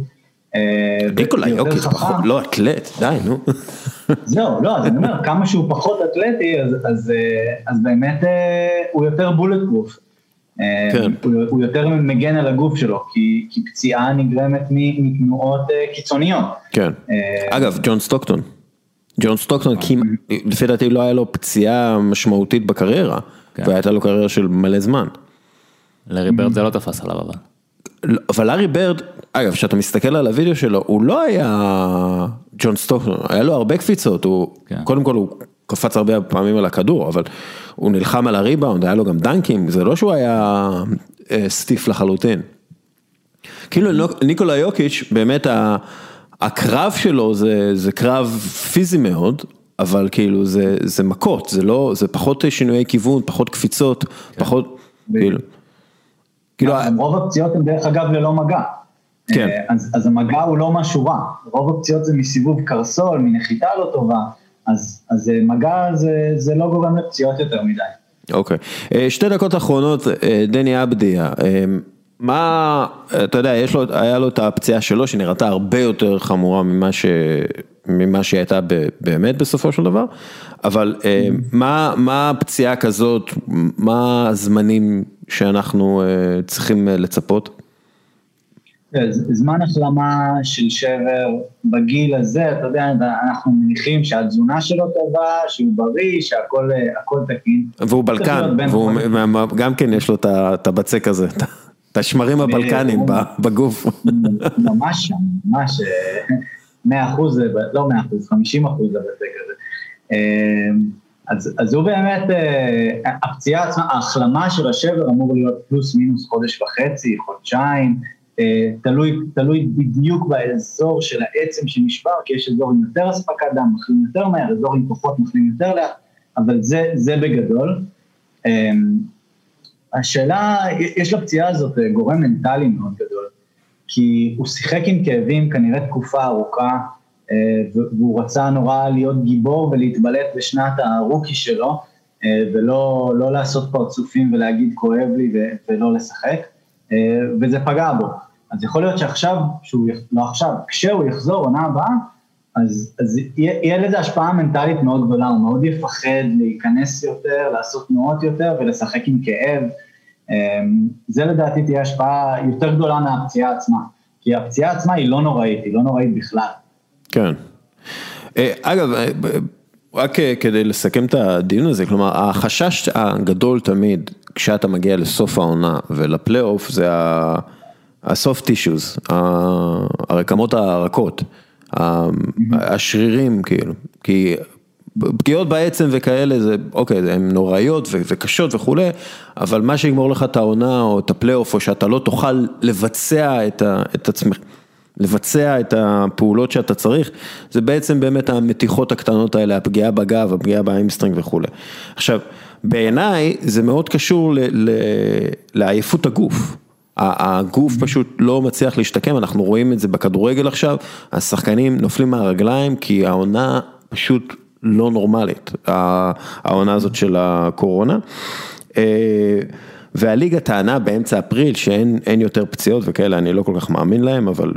אה, ניקולה יוקיץ' פחות, לא אתלט, די, נו. (laughs) זהו, לא, אז אני אומר, כמה שהוא פחות אתלטי, אז, אז, אה, אז באמת הוא יותר בולט פרוף. כן. הוא, הוא יותר מגן על הגוף שלו, כי, כי פציעה נגרמת מתנועות קיצוניות. כן. אגב, ג'ון סטוקטון. ג'ון סטוקטון, לפי דעתי לא היה לו פציעה משמעותית בקריירה, כן. והייתה לו קריירה של מלא זמן. לארי ברד זה לא תפס עליו אבל. לא, אבל לארי ברד, אגב, כשאתה מסתכל על הוידאו שלו, הוא לא היה ג'ון סטוקטון, היה לו הרבה קפיצות, הוא, כן. קודם כל הוא קפץ הרבה פעמים על הכדור, אבל הוא נלחם על הריבאונד, היה לו גם דנקים, זה לא שהוא היה אה, stiff לחלוטין. כאילו ניקולה יוקיץ', באמת ה... הקרב שלו זה, זה קרב פיזי מאוד, אבל כאילו זה, זה מכות, זה לא, זה פחות שינויי כיוון, פחות קפיצות, כן. פחות, כאילו. כאילו... רוב הפציעות הן דרך אגב ללא מגע. כן. אה, אז, אז המגע הוא לא משהו רע, רוב הפציעות זה מסיבוב קרסול, מנחיתה לא טובה, אז, אז אה, מגע זה, זה לא גורם לפציעות יותר מדי. אוקיי, אה, שתי דקות אחרונות, דני עבדיה, מה, אתה יודע, יש לו, היה לו את הפציעה שלו שנראתה הרבה יותר חמורה ממה, ש, ממה שהיא הייתה באמת בסופו של דבר, אבל אה, מה, מה הפציעה כזאת, מה הזמנים שאנחנו אה, צריכים אה, לצפות? זמן החלמה של שבר בגיל הזה, אתה יודע, אנחנו מניחים שהתזונה שלו טובה, שהוא בריא, שהכל תקין. והוא בלקן, והוא גם כן יש לו את הבצק הזה. את השמרים הבלקנים בגוף. ממש שם, ממש, 100 אחוז, לא 100 אחוז, 50 אחוז לבצק הזה. אז, אז הוא באמת, אה, הפציעה עצמה, ההחלמה של השבר אמור להיות פלוס מינוס חודש וחצי, חודשיים, אה, תלוי, תלוי בדיוק באזור של העצם שנשבר, כי יש אזור עם יותר אספקת דם, מחלים יותר מהר, אזור עם פחות מחלים יותר לאט, אבל זה, זה בגדול. השאלה, יש לפציעה הזאת אה, גורם מנטלי מאוד גדול, כי הוא שיחק עם כאבים כנראה תקופה ארוכה, אה, והוא רצה נורא להיות גיבור ולהתבלט בשנת הרוקי שלו, אה, ולא לא לעשות פרצופים ולהגיד כואב לי ולא לשחק, וזה פגע בו. אז יכול להיות שעכשיו, שהוא, לא עכשיו, כשהוא יחזור עונה הבאה, אז, אז יהיה, יהיה לזה השפעה מנטלית מאוד גדולה, הוא מאוד יפחד להיכנס יותר, לעשות תנועות יותר ולשחק עם כאב. זה לדעתי תהיה השפעה יותר גדולה מהפציעה עצמה, כי הפציעה עצמה היא לא נוראית, היא לא נוראית בכלל. כן. אגב, רק כדי לסכם את הדיון הזה, כלומר, החשש הגדול תמיד, כשאתה מגיע לסוף העונה ולפלייאוף, זה ה-soft tissues, הרקמות הרכות, השרירים כאילו, כי פגיעות בעצם וכאלה זה, אוקיי, הן נוראיות וקשות וכולי, אבל מה שיגמור לך את העונה או את הפלייאוף, או שאתה לא תוכל לבצע את עצמך. לבצע את הפעולות שאתה צריך, זה בעצם באמת המתיחות הקטנות האלה, הפגיעה בגב, הפגיעה ב hamstring וכולי. עכשיו, בעיניי זה מאוד קשור לעייפות הגוף. הגוף פשוט לא מצליח להשתקם, אנחנו רואים את זה בכדורגל עכשיו, השחקנים נופלים מהרגליים כי העונה פשוט לא נורמלית, העונה הזאת של הקורונה. והליגה טענה באמצע אפריל שאין יותר פציעות וכאלה, אני לא כל כך מאמין להם, אבל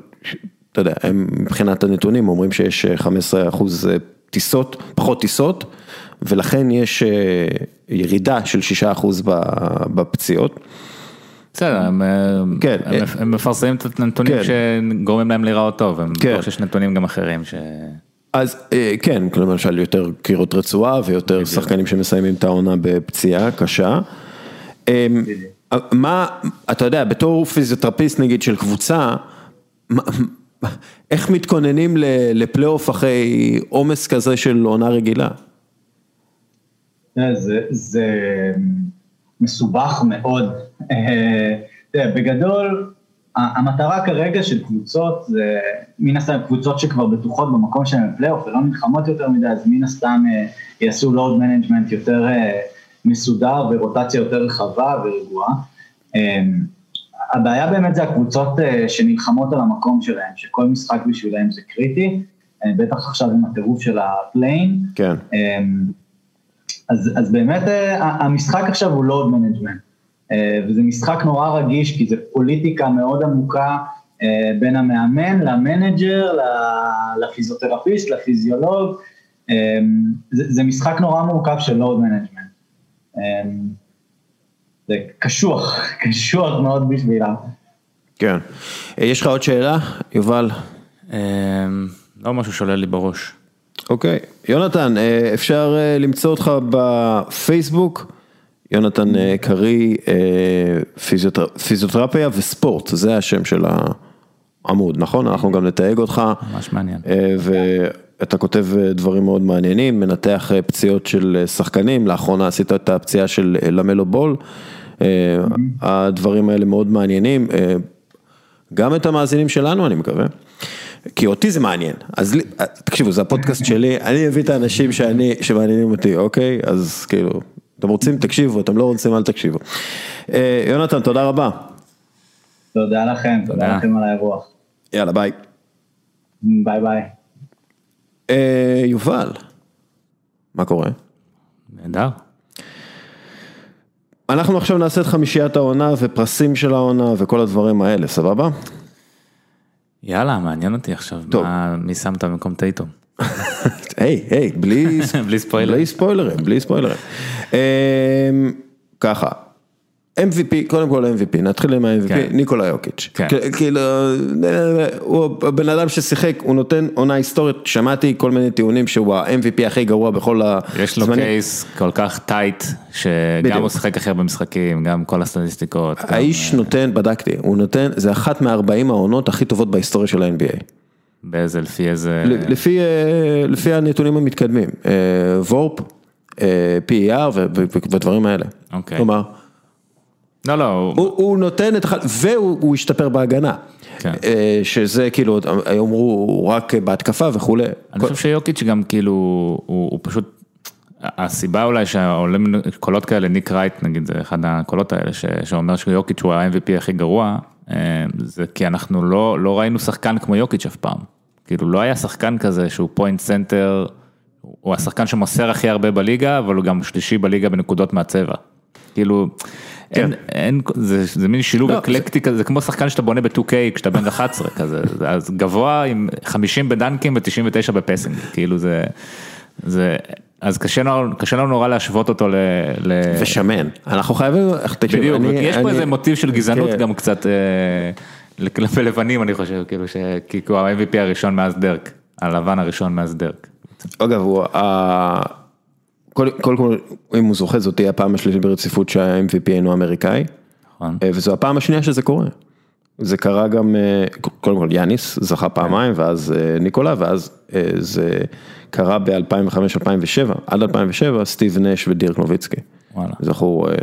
אתה יודע, הם מבחינת הנתונים אומרים שיש 15 אחוז טיסות, פחות טיסות, ולכן יש ירידה של 6 אחוז בפציעות. בסדר, הם, כן, הם, הם מפרסמים את הנתונים כן. שגורמים להם להיראות טוב, הם כן. שיש נתונים גם אחרים ש... אז כן, למשל יותר קירות רצועה ויותר שחקנים שמסיימים את העונה בפציעה קשה. מה, אתה יודע, בתור פיזיותרפיסט נגיד של קבוצה, איך מתכוננים לפלייאוף אחרי עומס כזה של עונה רגילה? זה, זה מסובך מאוד. תראה, בגדול, המטרה כרגע של קבוצות, זה מן הסתם קבוצות שכבר בטוחות במקום שלהם בפלייאוף ולא נלחמות יותר מדי, אז מן הסתם יעשו load management יותר מסודר ורוטציה יותר רחבה ורגועה. הבעיה באמת זה הקבוצות שנלחמות על המקום שלהם, שכל משחק בשבילם זה קריטי, בטח עכשיו עם הטירוף של ה play-in. כן. אז, אז באמת המשחק עכשיו הוא load management, וזה משחק נורא רגיש כי זה פוליטיקה מאוד עמוקה בין המאמן ל manager, לפיזיותרפיסט, לפיזיולוג, זה, זה משחק נורא מורכב של load management. זה קשוח, (laughs) קשוח מאוד בשבילם. כן. יש לך עוד שאלה, יובל? לא משהו שעולה לי בראש. אוקיי, יונתן, אפשר למצוא אותך בפייסבוק, יונתן קרי, פיזיותרפיה וספורט, זה השם של העמוד, נכון? אנחנו גם נתייג אותך. ממש מעניין. אתה כותב דברים מאוד מעניינים, מנתח פציעות של שחקנים, לאחרונה עשית את הפציעה של למלו בול, הדברים האלה מאוד מעניינים, גם את המאזינים שלנו אני מקווה, כי אותי זה מעניין, אז תקשיבו זה הפודקאסט שלי, אני אביא את האנשים שאני, שמעניינים אותי, אוקיי? אז כאילו, אתם רוצים תקשיבו, אתם לא רוצים אל תקשיבו. יונתן תודה רבה. תודה לכם, תודה לכם על האירוח. יאללה ביי. ביי ביי. יובל, מה קורה? נהדר. אנחנו עכשיו נעשה את חמישיית העונה ופרסים של העונה וכל הדברים האלה, סבבה? יאללה, מעניין אותי עכשיו, מה, מי שמת במקום טייטום? (laughs) היי, היי, (laughs) בלי ספוילרים, בלי ספוילרים, בלי ספוילרים. ככה. MVP, קודם כל MVP, נתחיל עם ה-MVP, ניקולה יוקיץ', כאילו, הוא הבן אדם ששיחק, הוא נותן עונה היסטורית, שמעתי כל מיני טיעונים שהוא ה-MVP הכי גרוע בכל הזמנים. יש לו קייס כל כך טייט, שגם הוא שיחק הכי הרבה משחקים, גם כל הסטטיסטיקות. האיש נותן, בדקתי, הוא נותן, זה אחת מה-40 העונות הכי טובות בהיסטוריה של ה-NBA. באיזה, לפי איזה... לפי הנתונים המתקדמים, וורפ, PER ודברים האלה. אוקיי. כלומר, לא, לא. הוא נותן את והוא השתפר בהגנה. כן. שזה כאילו, אמרו רק בהתקפה וכולי. אני חושב שיוקיץ' גם כאילו, הוא פשוט, הסיבה אולי שעולים קולות כאלה, ניק רייט נגיד, זה אחד הקולות האלה, שאומר שיוקיץ' הוא ה-MVP הכי גרוע, זה כי אנחנו לא, לא ראינו שחקן כמו יוקיץ' אף פעם. כאילו לא היה שחקן כזה שהוא point center, הוא השחקן שמוסר הכי הרבה בליגה, אבל הוא גם שלישי בליגה בנקודות מהצבע. כאילו, אין, אין, זה, זה מין שילוב לא, אקלקטי כזה, זה כמו שחקן שאתה בונה ב-2K כשאתה בן 11 כזה, אז גבוה עם 50 בדנקים ו-99 ב passing, כאילו זה, זה, אז קשה לנו, קשה לנו נורא להשוות אותו ל... ל... ושמן, אנחנו חייבים, תקשיב, בדיוק, אני- יש פה אני- איזה מוטיב של גזענות כן. גם קצת אה, כלפי לבנים אני חושב, כאילו ש... כי הוא ה-MVP הראשון מאז דרק, הלבן הראשון מאז דרק. אגב, הוא, ה- קודם כל, כל, אם הוא זוכה, זאת תהיה הפעם השלישית ברציפות שה-MVP אינו אמריקאי, נכון. אה, וזו הפעם השנייה שזה קורה. זה קרה גם, אה, קודם כל יאניס זכה פעמיים, ואז אה, ניקולה, ואז זה קרה ב-2005-2007, עד 2007, סטיב נש ודירק נוביצקי. וואלה. זכו, אה,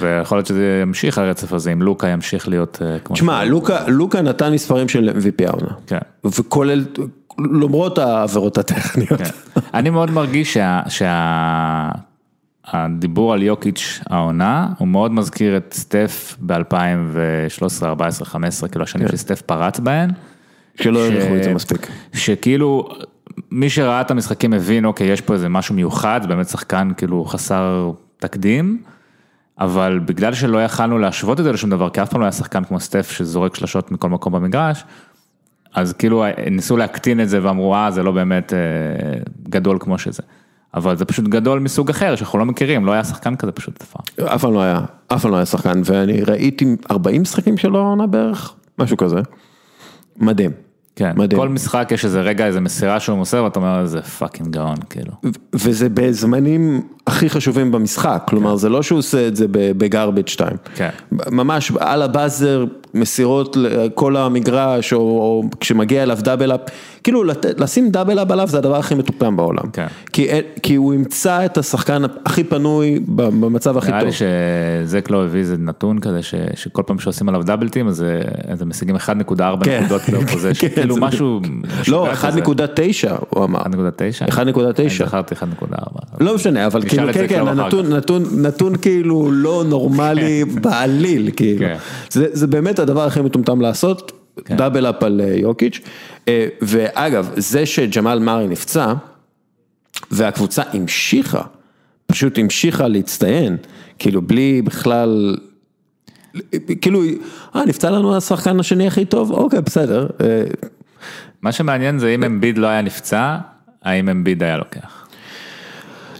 ויכול להיות שזה ימשיך הרצף הזה, אם לוקה ימשיך להיות כמו... תשמע. לוקה, לוקה נתן מספרים של MVP העונה. כן. וכולל, למרות העבירות הטכניות. כן. אני מאוד מרגיש שה... שה... הדיבור על יוקיץ' העונה, הוא מאוד מזכיר את סטף ב-2013, 2014, 2015, כאילו השנים שסטף פרץ בהן. שלא העריכו את זה מספיק. שכאילו, מי שראה את המשחקים מבין, אוקיי, יש פה איזה משהו מיוחד, באמת שחקן כאילו חסר תקדים, אבל בגלל שלא יכלנו להשוות את זה לשום דבר, כי אף פעם לא היה שחקן כמו סטף שזורק שלשות מכל מקום במגרש, אז כאילו ניסו להקטין את זה ואמרו, אה, זה לא באמת אה, גדול כמו שזה. אבל זה פשוט גדול מסוג אחר, שאנחנו לא מכירים, לא היה שחקן כזה פשוט אף פעם. אף פעם לא היה, אף פעם לא היה שחקן, ואני ראיתי 40 משחקים שלו העונה בערך, משהו כזה. מדהים. כן, מדהים. כל משחק יש איזה רגע, איזה מסירה שהוא מוסר, ואתה אומר, זה fucking גאון, כאילו. וזה בזמנים הכי חשובים במשחק, כלומר זה לא שהוא עושה את זה ב garbage time. כן. ממש על ה buzzer, מסירות לכל המגרש, או, או כשמגיע אליו double up, כאילו לשים double up עליו זה הדבר הכי מטומטם בעולם. כן. כי, כי הוא ימצא את השחקן הכי פנוי במצב הכי נראה טוב. לי שזק לא הביא איזה נתון כזה, ש- שכל פעם שעושים עליו דאבלטים, אז אה, אז הם משיגים 1.4 כן. נקודות (laughs) לאופוזיישן, כן, כאילו משהו... לא, משוגע כזה. 1.9 הוא אמר. 1.9? 1.9. אני זכרתי 1.4. לא משנה, אבל כאילו, כן, כן, הנתון, נתון, נתון כאילו לא נורמלי (laughs) בעליל, כאילו. כן. זה, זה באמת הדבר הכי מטומטם לעשות, כן. דאבל אפ על אה, יוקיץ'. אה, ואגב, זה שג'מאל מארי נפצע, והקבוצה המשיכה, פשוט המשיכה להצטיין, כאילו בלי בכלל, כאילו, אה, נפצע לנו השחקן השני הכי טוב, אוקיי, בסדר. אה, מה שמעניין זה אם אמביד לא היה נפצע, האם אמביד היה לוקח.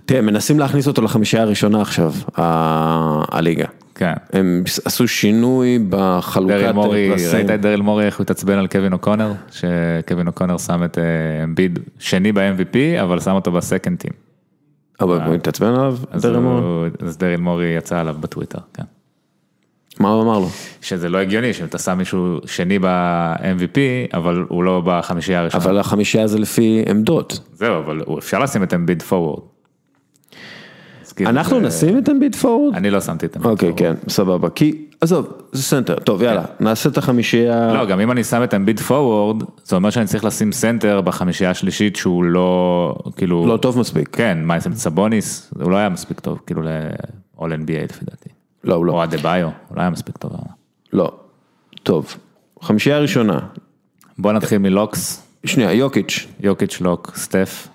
תראה, מנסים להכניס אותו לחמישייה הראשונה עכשיו, הליגה. כן. הם עשו שינוי בחלוקת דריל מורי, פרסים. ראית את דריל מורי איך הוא התעצבן על קווין אוקונר? שקווין אוקונר שם את אה, אמביד שני ב-MVP, אבל שם אותו בסקנד טים. אבל הוא התעצבן עליו, דריל מורי? אז דריל מורי יצא עליו בטוויטר, כן. מה הוא אמר לו? שזה לא הגיוני שאם אתה שם מישהו שני ב-MVP, אבל הוא לא בחמישייה הראשונה. אבל החמישייה זה לפי עמדות. זהו, אבל אפשר לשים את אמביד פורוורד. כאילו אנחנו נשים את אמביד פורוורד? אני לא שמתי את אמביד אוקיי, פורוורד. כן, סבבה. כי, עזוב, זה סנטר. טוב, יאללה, נעשה את החמישייה. לא, גם אם אני שם את אמביד פורוורד, זה אומר שאני צריך לשים סנטר בחמישייה השלישית שהוא לא, כאילו... לא טוב מספיק. כן, מה, את סבוניס? הוא לא היה מספיק טוב, כאילו ל-all NBA לפי דעתי. לא, הוא או לא. אדה ביו, הוא לא היה מספיק טוב. לא. טוב. חמישייה ראשונה. בוא נתחיל מלוקס, שנייה, יוקיץ'. יוקיץ' לוק, סטף.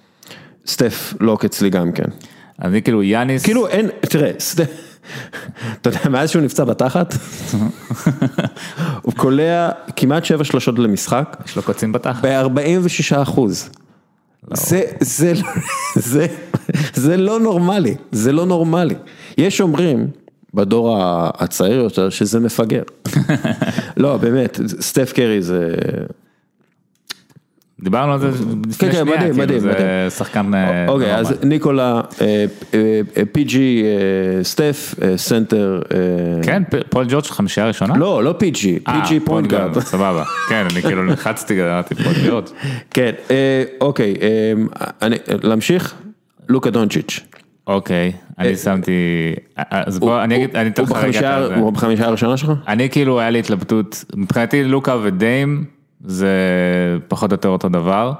סטף לוק אצלי גם כן. אני כאילו יאניס, כאילו אין, תראה, אתה יודע, מאז שהוא נפצע בתחת, הוא קולע כמעט שבע שלושות למשחק, יש לו קוצים בתחת. ב-46 אחוז. זה, זה, זה, זה לא נורמלי, זה לא נורמלי. יש אומרים בדור הצעיר יותר שזה מפגר. (laughs) לא, באמת, סטף קרי זה... דיברנו על זה לפני שנייה, כאילו זה. שחקן אוקיי, אז. ניקולה, אה, אה, אה, PG, סטף, אה, סנטר. אה, כן, פול ג'ורג' חמישייה ראשונה? לא, לא PG, אה, PG point פול guard. סבבה, כן, אני כאילו נלחצתי, אמרתי פול ג'ורג'. כן, אוקיי, אני- להמשיך? לוקה דונצ'יץ'. אוקיי, אני שמתי, אז בוא, אני אגיד, אני אתן לך רגע את בחמישייה- זה. הוא בחמישייה הראשונה שלך? אני כאילו, היה לי התלבטות, מבחינתי לוקה ודיים זה פחות או יותר אותו דבר.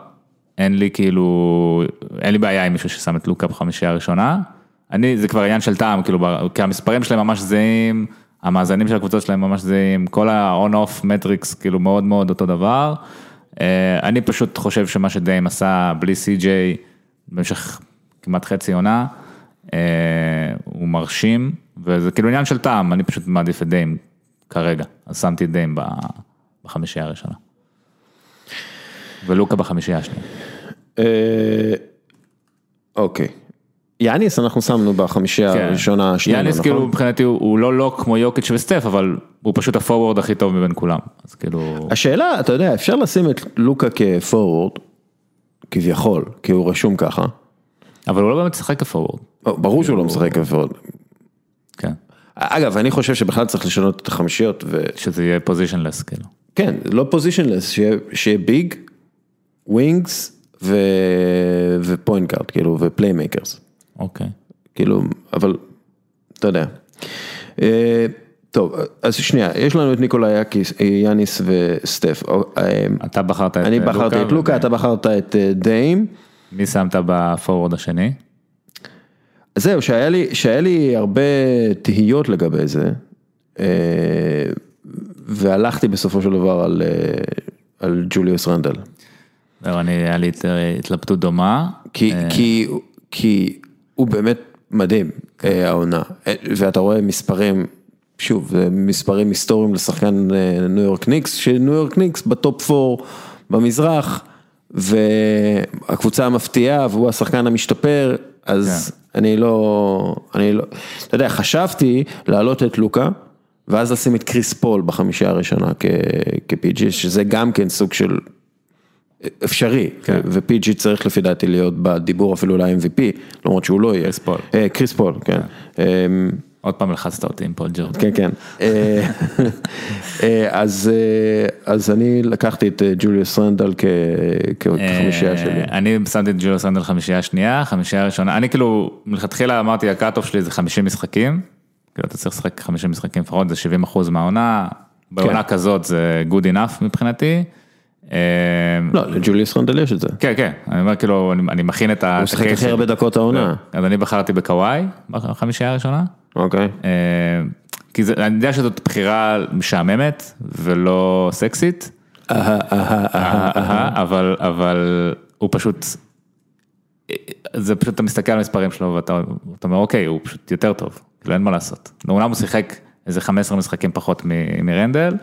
אין לי כאילו, אין לי בעיה עם מישהו ששם את לוקה בחמישייה הראשונה. אני, זה כבר עניין של טעם, כאילו, כי המספרים שלהם ממש זהים, המאזנים של הקבוצות שלהם ממש זהים, כל ה-on-off metrics כאילו מאוד מאוד אותו דבר. אה, אני פשוט חושב שמה שדיים עשה בלי CJ במשך כמעט חצי עונה, אה, הוא מרשים, וזה כאילו עניין של טעם, אני פשוט מעדיף את דיים כרגע, אז שמתי את דיים בחמישייה הראשונה. ולוקה בחמישייה השנייה. אה, אוקיי. יאניס אנחנו שמנו בחמישייה כן. הראשונה, יאניס נכון? כאילו מבחינתי הוא הוא לא לוק כמו יוקיץ' וסטף, אבל הוא פשוט הפורוורד הכי טוב מבין כולם. אז כאילו, השאלה, אתה יודע, אפשר לשים את לוקה כפורוורד, כביכול, כי הוא רשום ככה. אבל הוא לא באמת משחק כפורוורד. ברור שהוא לא משחק כפורוורד. כן. אגב, אני חושב שבכלל צריך לשנות את החמישיות, שזה יהיה positionless כאילו. וכן, לא positionless, שיהיה big, wings ו point guard, כאילו, ו playmakers. אוקיי. כאילו, אבל, אתה יודע. אה, טוב, אז שנייה, יש לנו את אה, יאניס וסטף. אה, אתה בחרת את אני אה, בחרתי את לוקה, אתה בחרת את דיים. מי שמת בפורוורד השני? זהו, שהיה לי, שהיה לי הרבה תהיות לגבי זה, והלכתי בסופו של דבר על, על ג'וליוס רנדל. אני, היה לי אה, התלבטות דומה. כי, אה, כי, כי הוא באמת מדהים, אה, העונה, ואתה רואה מספרים, שוב, זה מספרים היסטוריים לשחקן ניו יורק ניקס, שניו יורק ניקס ב top 4 במזרח, והקבוצה המפתיעה והוא השחקן המשתפר, אז אני לא, אני לא, אתה יודע, חשבתי להעלות את לוקה. ואז לשים את קריס פול בחמישייה הראשונה כ-PG, שזה גם כן סוג של אפשרי, כן. ו PG צריך לפי דעתי להיות בדיבור אפילו ל-MVP, למרות שהוא לא יהיה. קריס פול. אה, קריס פול, כן. אמ, עוד פעם לחצת אותי עם פול ג'ורג'. כן, כן. (laughs) אה, אה, אז אה, אז אני לקחתי את אה, ג'וליוס רנדל כ- כחמישייה שלי. אה, אני שמתי את ג'וליוס רנדל חמישייה שנייה, חמישייה ראשונה, אני כאילו, מלכתחילה אמרתי ה cut-off שלי זה 50 משחקים, כאילו אתה צריך לשחק 50 משחקים לפחות, זה 70 אחוז מהעונה, בעונה כזאת זה good enough מבחינתי. אה, לא, לג'וליוס רנדל יש את זה. כן, כן, אני אומר כאילו, אני, מכין את ה... הוא משחק הכי הרבה. דקות העונה. אז אני בחרתי בקוואי בחמישייה הראשונה. אוקיי. אה, כי אני יודע שזאת בחירה משעממת ולא סקסית, אבל, אבל הוא פשוט, זה פשוט אתה מסתכל על המספרים שלו ואתה אתה אומר אוקיי הוא פשוט יותר טוב, כאילו אין מה לעשות. אומנם הוא שיחק איזה 15 משחקים פחות מרנדל,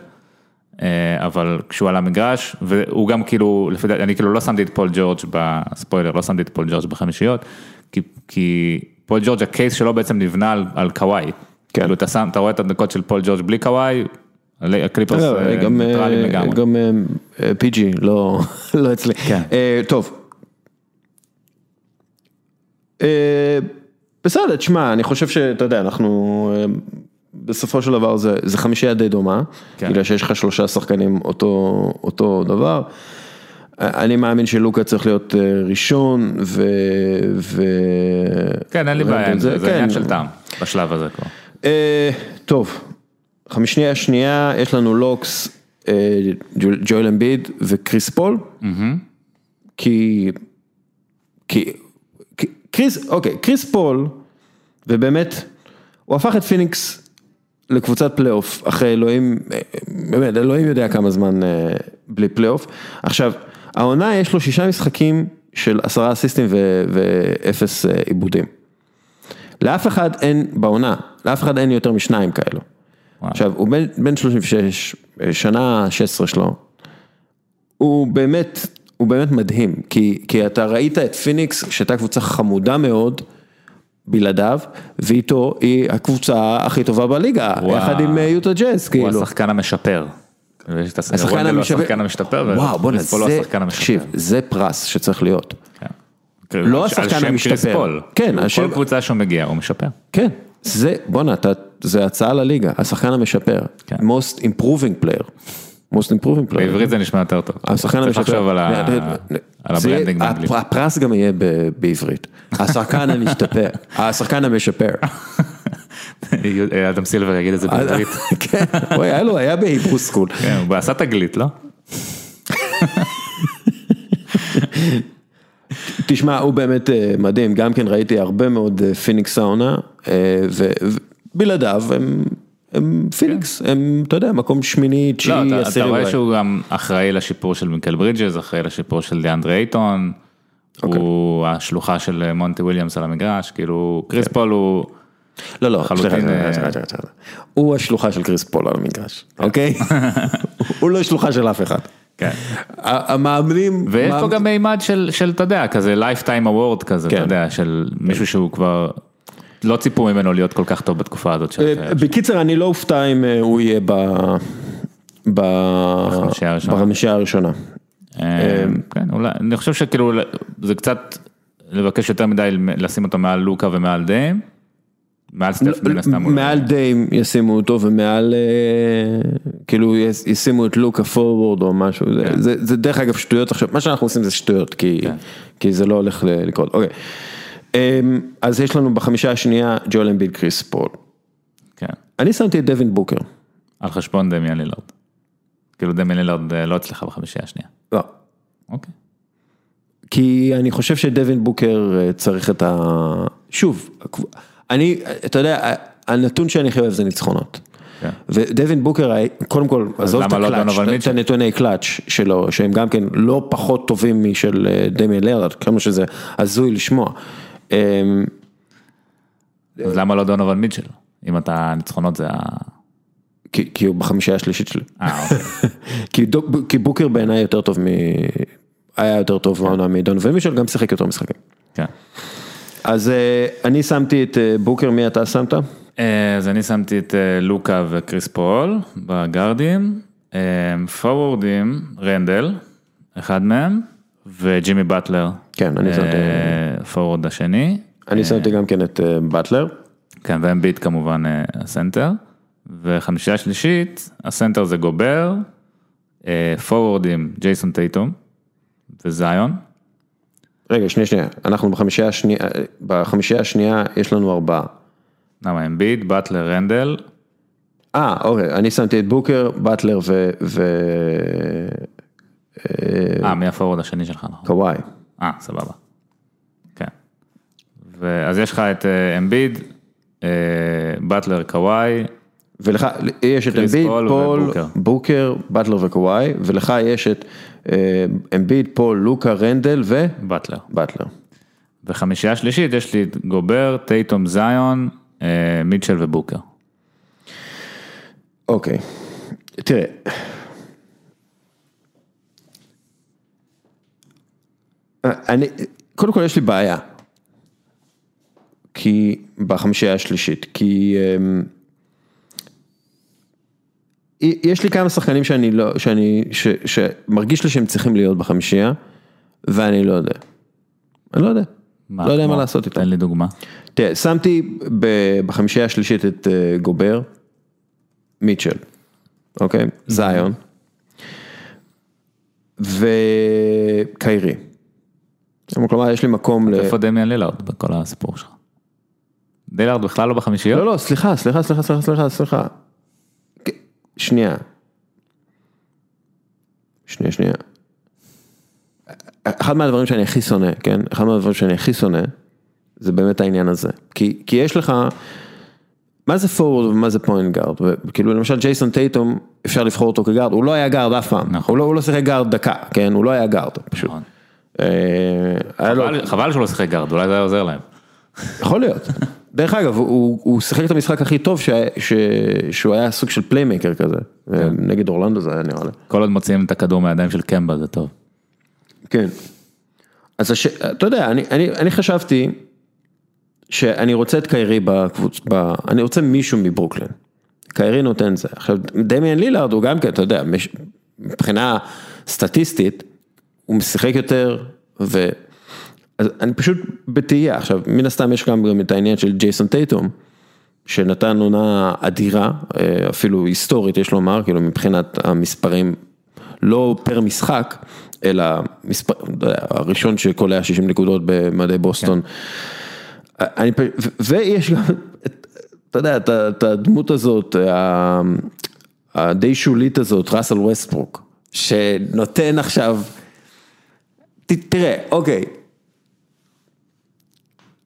אבל כשהוא על המגרש, והוא גם כאילו, לפי דעתי, אני כאילו לא שמתי את פול ג'ורג' בספוילר, לא שמתי את פול ג'ורג' בחמישיות, כי, כי פול ג'ורג' ה case שלו בעצם נבנה על, על קוואי. כן. כאילו אתה שם, אתה רואה את הדקות של פול ג'ורג' בלי קוואי, הקליפרס לא, אה, גם, ניטרלים אה, לגמרי. גם אה, PG, לא (laughs) לא אצלי. כן. אה, טוב. אה, בסדר, תשמע, אני חושב שאתה יודע, אנחנו, אה, בסופו של דבר זה, זה חמישייה די דומה, כן. בגלל שיש לך שלושה שחקנים אותו, אותו דבר. אני מאמין שלוקה צריך להיות אה, ראשון, ו... ו... כן, אין לי בעיה זה, זה כן. עניין של טעם, בשלב הזה כבר. אה, טוב, חמישייה שנייה, יש לנו לוקס, אה, ג'ו- ג'ואל אמביד וקריס פול, כי, כי, כי, קריס, אוקיי, קריס פול, ובאמת, הוא הפך את פיניקס לקבוצת פלייאוף, אחרי אלוהים, אה, באמת, אלוהים יודע כמה זמן אה, בלי פלייאוף. עכשיו, העונה יש לו שישה משחקים של עשרה אסיסטים ו- ואפס אה, איבודים. לאף אחד אין בעונה, לאף אחד אין יותר משניים כאלו. וואו. עכשיו, הוא בן, בן 36, אה, שנה 16 שלו, הוא באמת, הוא באמת מדהים, כי, כי אתה ראית את פיניקס, שהייתה קבוצה חמודה מאוד, בלעדיו, ואיתו היא הקבוצה הכי טובה בליגה. יחד עם אה, יוטה ג'אז, הוא כאילו. את השחקן הוא המשפר, השחקן המשתפר, וואו בוא'נה, הוא זה. תקשיב, זה פרס שצריך להיות. כן. לא השחקן המשתפר. כן, כאילו, השם- כל קבוצה שהוא מגיע הוא משפר. כן, זה, בואנה, זה הצעה לליגה, השחקן המשפר, כן. most improving player, most improving player. בעברית זה נשמע יותר טוב. השחקן צריך המשתפר. לחשוב על ה branding באנגלית. הפ- הפרס גם יהיה בעברית. השחקן המשתפר, (laughs) השחקן המשפר. (laughs) אדם סילבר יגיד את זה בעברית. (laughs) כן, היה לו, היה ב Hebrew school. כן, הוא עשה תגלית, לא? תשמע, הוא באמת אה, מדהים, גם כן ראיתי הרבה מאוד אה, פיניקס העונה, אה, ובלעדיו הם, הם פיניקס, הם, אתה יודע, מקום שמיני, לא, תשיעי, אתה- אתה עשירי רואה. שהוא גם אחראי לשיפור של מיקל ברידג'ס, אחראי לשיפור של דיאנדרי אייטון. אוקיי. הוא השלוחה של מונטי וויליאמס על המגרש, כאילו קריס פול הוא, לא, לא, אה. הוא השלוחה של קריס פול על המגרש, אוקיי? (laughs) הוא לא שלוחה של אף אחד. כן. המאמנים... ויש פה גם מימד של, אתה יודע, כזה lifetime award כזה, אתה כן. יודע, של מישהו שהוא כבר, לא ציפו ממנו להיות כל כך טוב בתקופה הזאת אה, הקריירה. בקיצר, אני לא אופתע אם אה, הוא יהיה ב... ב... בחמישייה הראשונה. אה, כן, אולי, אני חושב שכאילו זה קצת לבקש יותר מדי לשים אותו מעל לוקה ומעל דיים, מעל סטף מן הסתם. לא- מעל דיים ישימו אותו ומעל, אה, כאילו ישימו את לוקה פורוורד או משהו, זה- כן. זה- דרך אגב שטויות עכשיו, מה שאנחנו עושים זה שטויות, כי כן. זה לא הולך לקרות. אוקיי. אמ, אז יש לנו בחמישה השנייה ג'ואל אמביד קריס פול. כן, אני שמתי את דווין בוקר. על חשבון דמיאן לילארד. כאילו דמיאן לילארד אה, לא אצלך בחמישייה השנייה. לא. אוקיי. כי אני חושב שדווין בוקר אה, צריך את ה... שוב, אני, אתה יודע, הנתון שאני הכי אוהב זה ניצחונות. כן. ודווין בוקר, קודם כל, עזוב את לא הקלאץ', דונובל את? הנתוני קלאץ' שלו, שהם גם כן לא פחות טובים משל אה, דמיאן לרד, כמה שזה הזוי לשמוע. אמ, אז למה לא דונובל מיטשל? אם אתה, ניצחונות זה ה... כי כי הוא בחמישייה השלישית שלי. אה, אוקיי. (laughs) כי דוק- כי בוקר בעיניי יותר טוב מ... היה יותר טוב בעונה מדונובל מיטשל, גם שיחק יותר משחקים. כן. אז אה, אני שמתי את אה, בוקר, מי אתה שמת? אז אני שמתי את לוקה וקריס פול בגארדים, פורורדים, רנדל, אחד מהם, וג'ימי באטלר. כן, אני שמתי- אה, פורוורד השני. אני שמתי גם כן את אה, באטלר. כן, ואמביד כמובן אה, הסנטר. וחמישייה שלישית, הסנטר זה גובר, אה, פורורדים ג'ייסון טייטום וזיון. רגע, שנייה, שנייה, אנחנו בחמישייה השנייה, אה, בחמישייה השנייה יש לנו ארבעה. למה אמביט, באטלר, רנדל, אה, אוקיי, אני שמתי את בוקר, באטלר ו... ו... אה, מי הפורוורד השני שלך, נכון? אה, סבבה. כן. ואז יש לך את אה, אמביד, אה, באטלר, קוואי, ולך, יש את אמביד, פול פול. בוקר, באטלר וקוואי, ולך יש את אה, אמביד, פול, לוקה, רנדל באטלר. ובטלר. וחמישייה שלישית יש לי את גובר, טייטום, זיון, מיטשל ובוקר. אוקיי, תראה. אני, קודם כל יש לי בעיה. כי, בחמישייה השלישית, כי אמ, יש לי כמה שחקנים שאני לא, שאני, ש, שמרגיש לי שהם צריכים להיות בחמישייה, ואני לא יודע. אני לא יודע. לא יודע כמו? מה לעשות איתם. תן לי דוגמה. תראה, שמתי בחמישייה השלישית את אה, גובר, מיטשל, אוקיי? זיון, וקיירי. כלומר, יש לי מקום ל... איפה דמיאן לילארד בכל הסיפור שלך? לילארד בכלל לא בחמישיות? לא, לא, סליחה, סליחה, סליחה, סליחה, סליחה, סליחה. כ- שנייה. שנייה, שנייה. אחד מהדברים שאני הכי שונא, כן? אחד מהדברים שאני הכי שונא, זה באמת העניין הזה. כי, כי יש לך, מה זה פורוורד ומה זה פוינט גארד? וכאילו למשל ג'ייסון טייטום, אפשר לבחור אותו כגארד, הוא לא היה גארד אף פעם. נכון. הוא לא, הוא לא שיחק גארד דקה, כן? הוא לא היה גארד, פשוט. נכון. אה. חבל- שהוא לא שיחק גארד, אולי זה היה עוזר להם. יכול להיות. דרך אגב, הוא, שיחק את המשחק הכי טוב ש, ש, שהוא היה סוג של playmaker כזה. נגד אורלנדו זה היה נראה לי. כל עוד מוציאים את הכדור מהידיים של קמבה זה טוב. כן. אז הש... אתה יודע, אני, אני, אני חשבתי שאני רוצה את קיירי בקבוצ... ב... אני רוצה מישהו מברוקלין. קיירי נותן זה. עכשיו, דמיאן לילארד הוא גם כן, אתה יודע, מש... מבחינה סטטיסטית, הוא משחק יותר, ו... אז אני פשוט בתהייה. עכשיו, מן הסתם יש גם, את העניין של ג'ייסון טייטום, שנתן עונה אדירה, אה, אפילו היסטורית יש לומר, כאילו מבחינת המספרים, לא פר משחק, אלא מספר, הראשון שקולע 60 נקודות במדי בוסטון. אני, פ- ו- ויש גם, את- אתה יודע, את את הדמות הזאת, הדי שולית הזאת, ראסל ווסטברוק, שנותן עכשיו, תראה, אוקיי,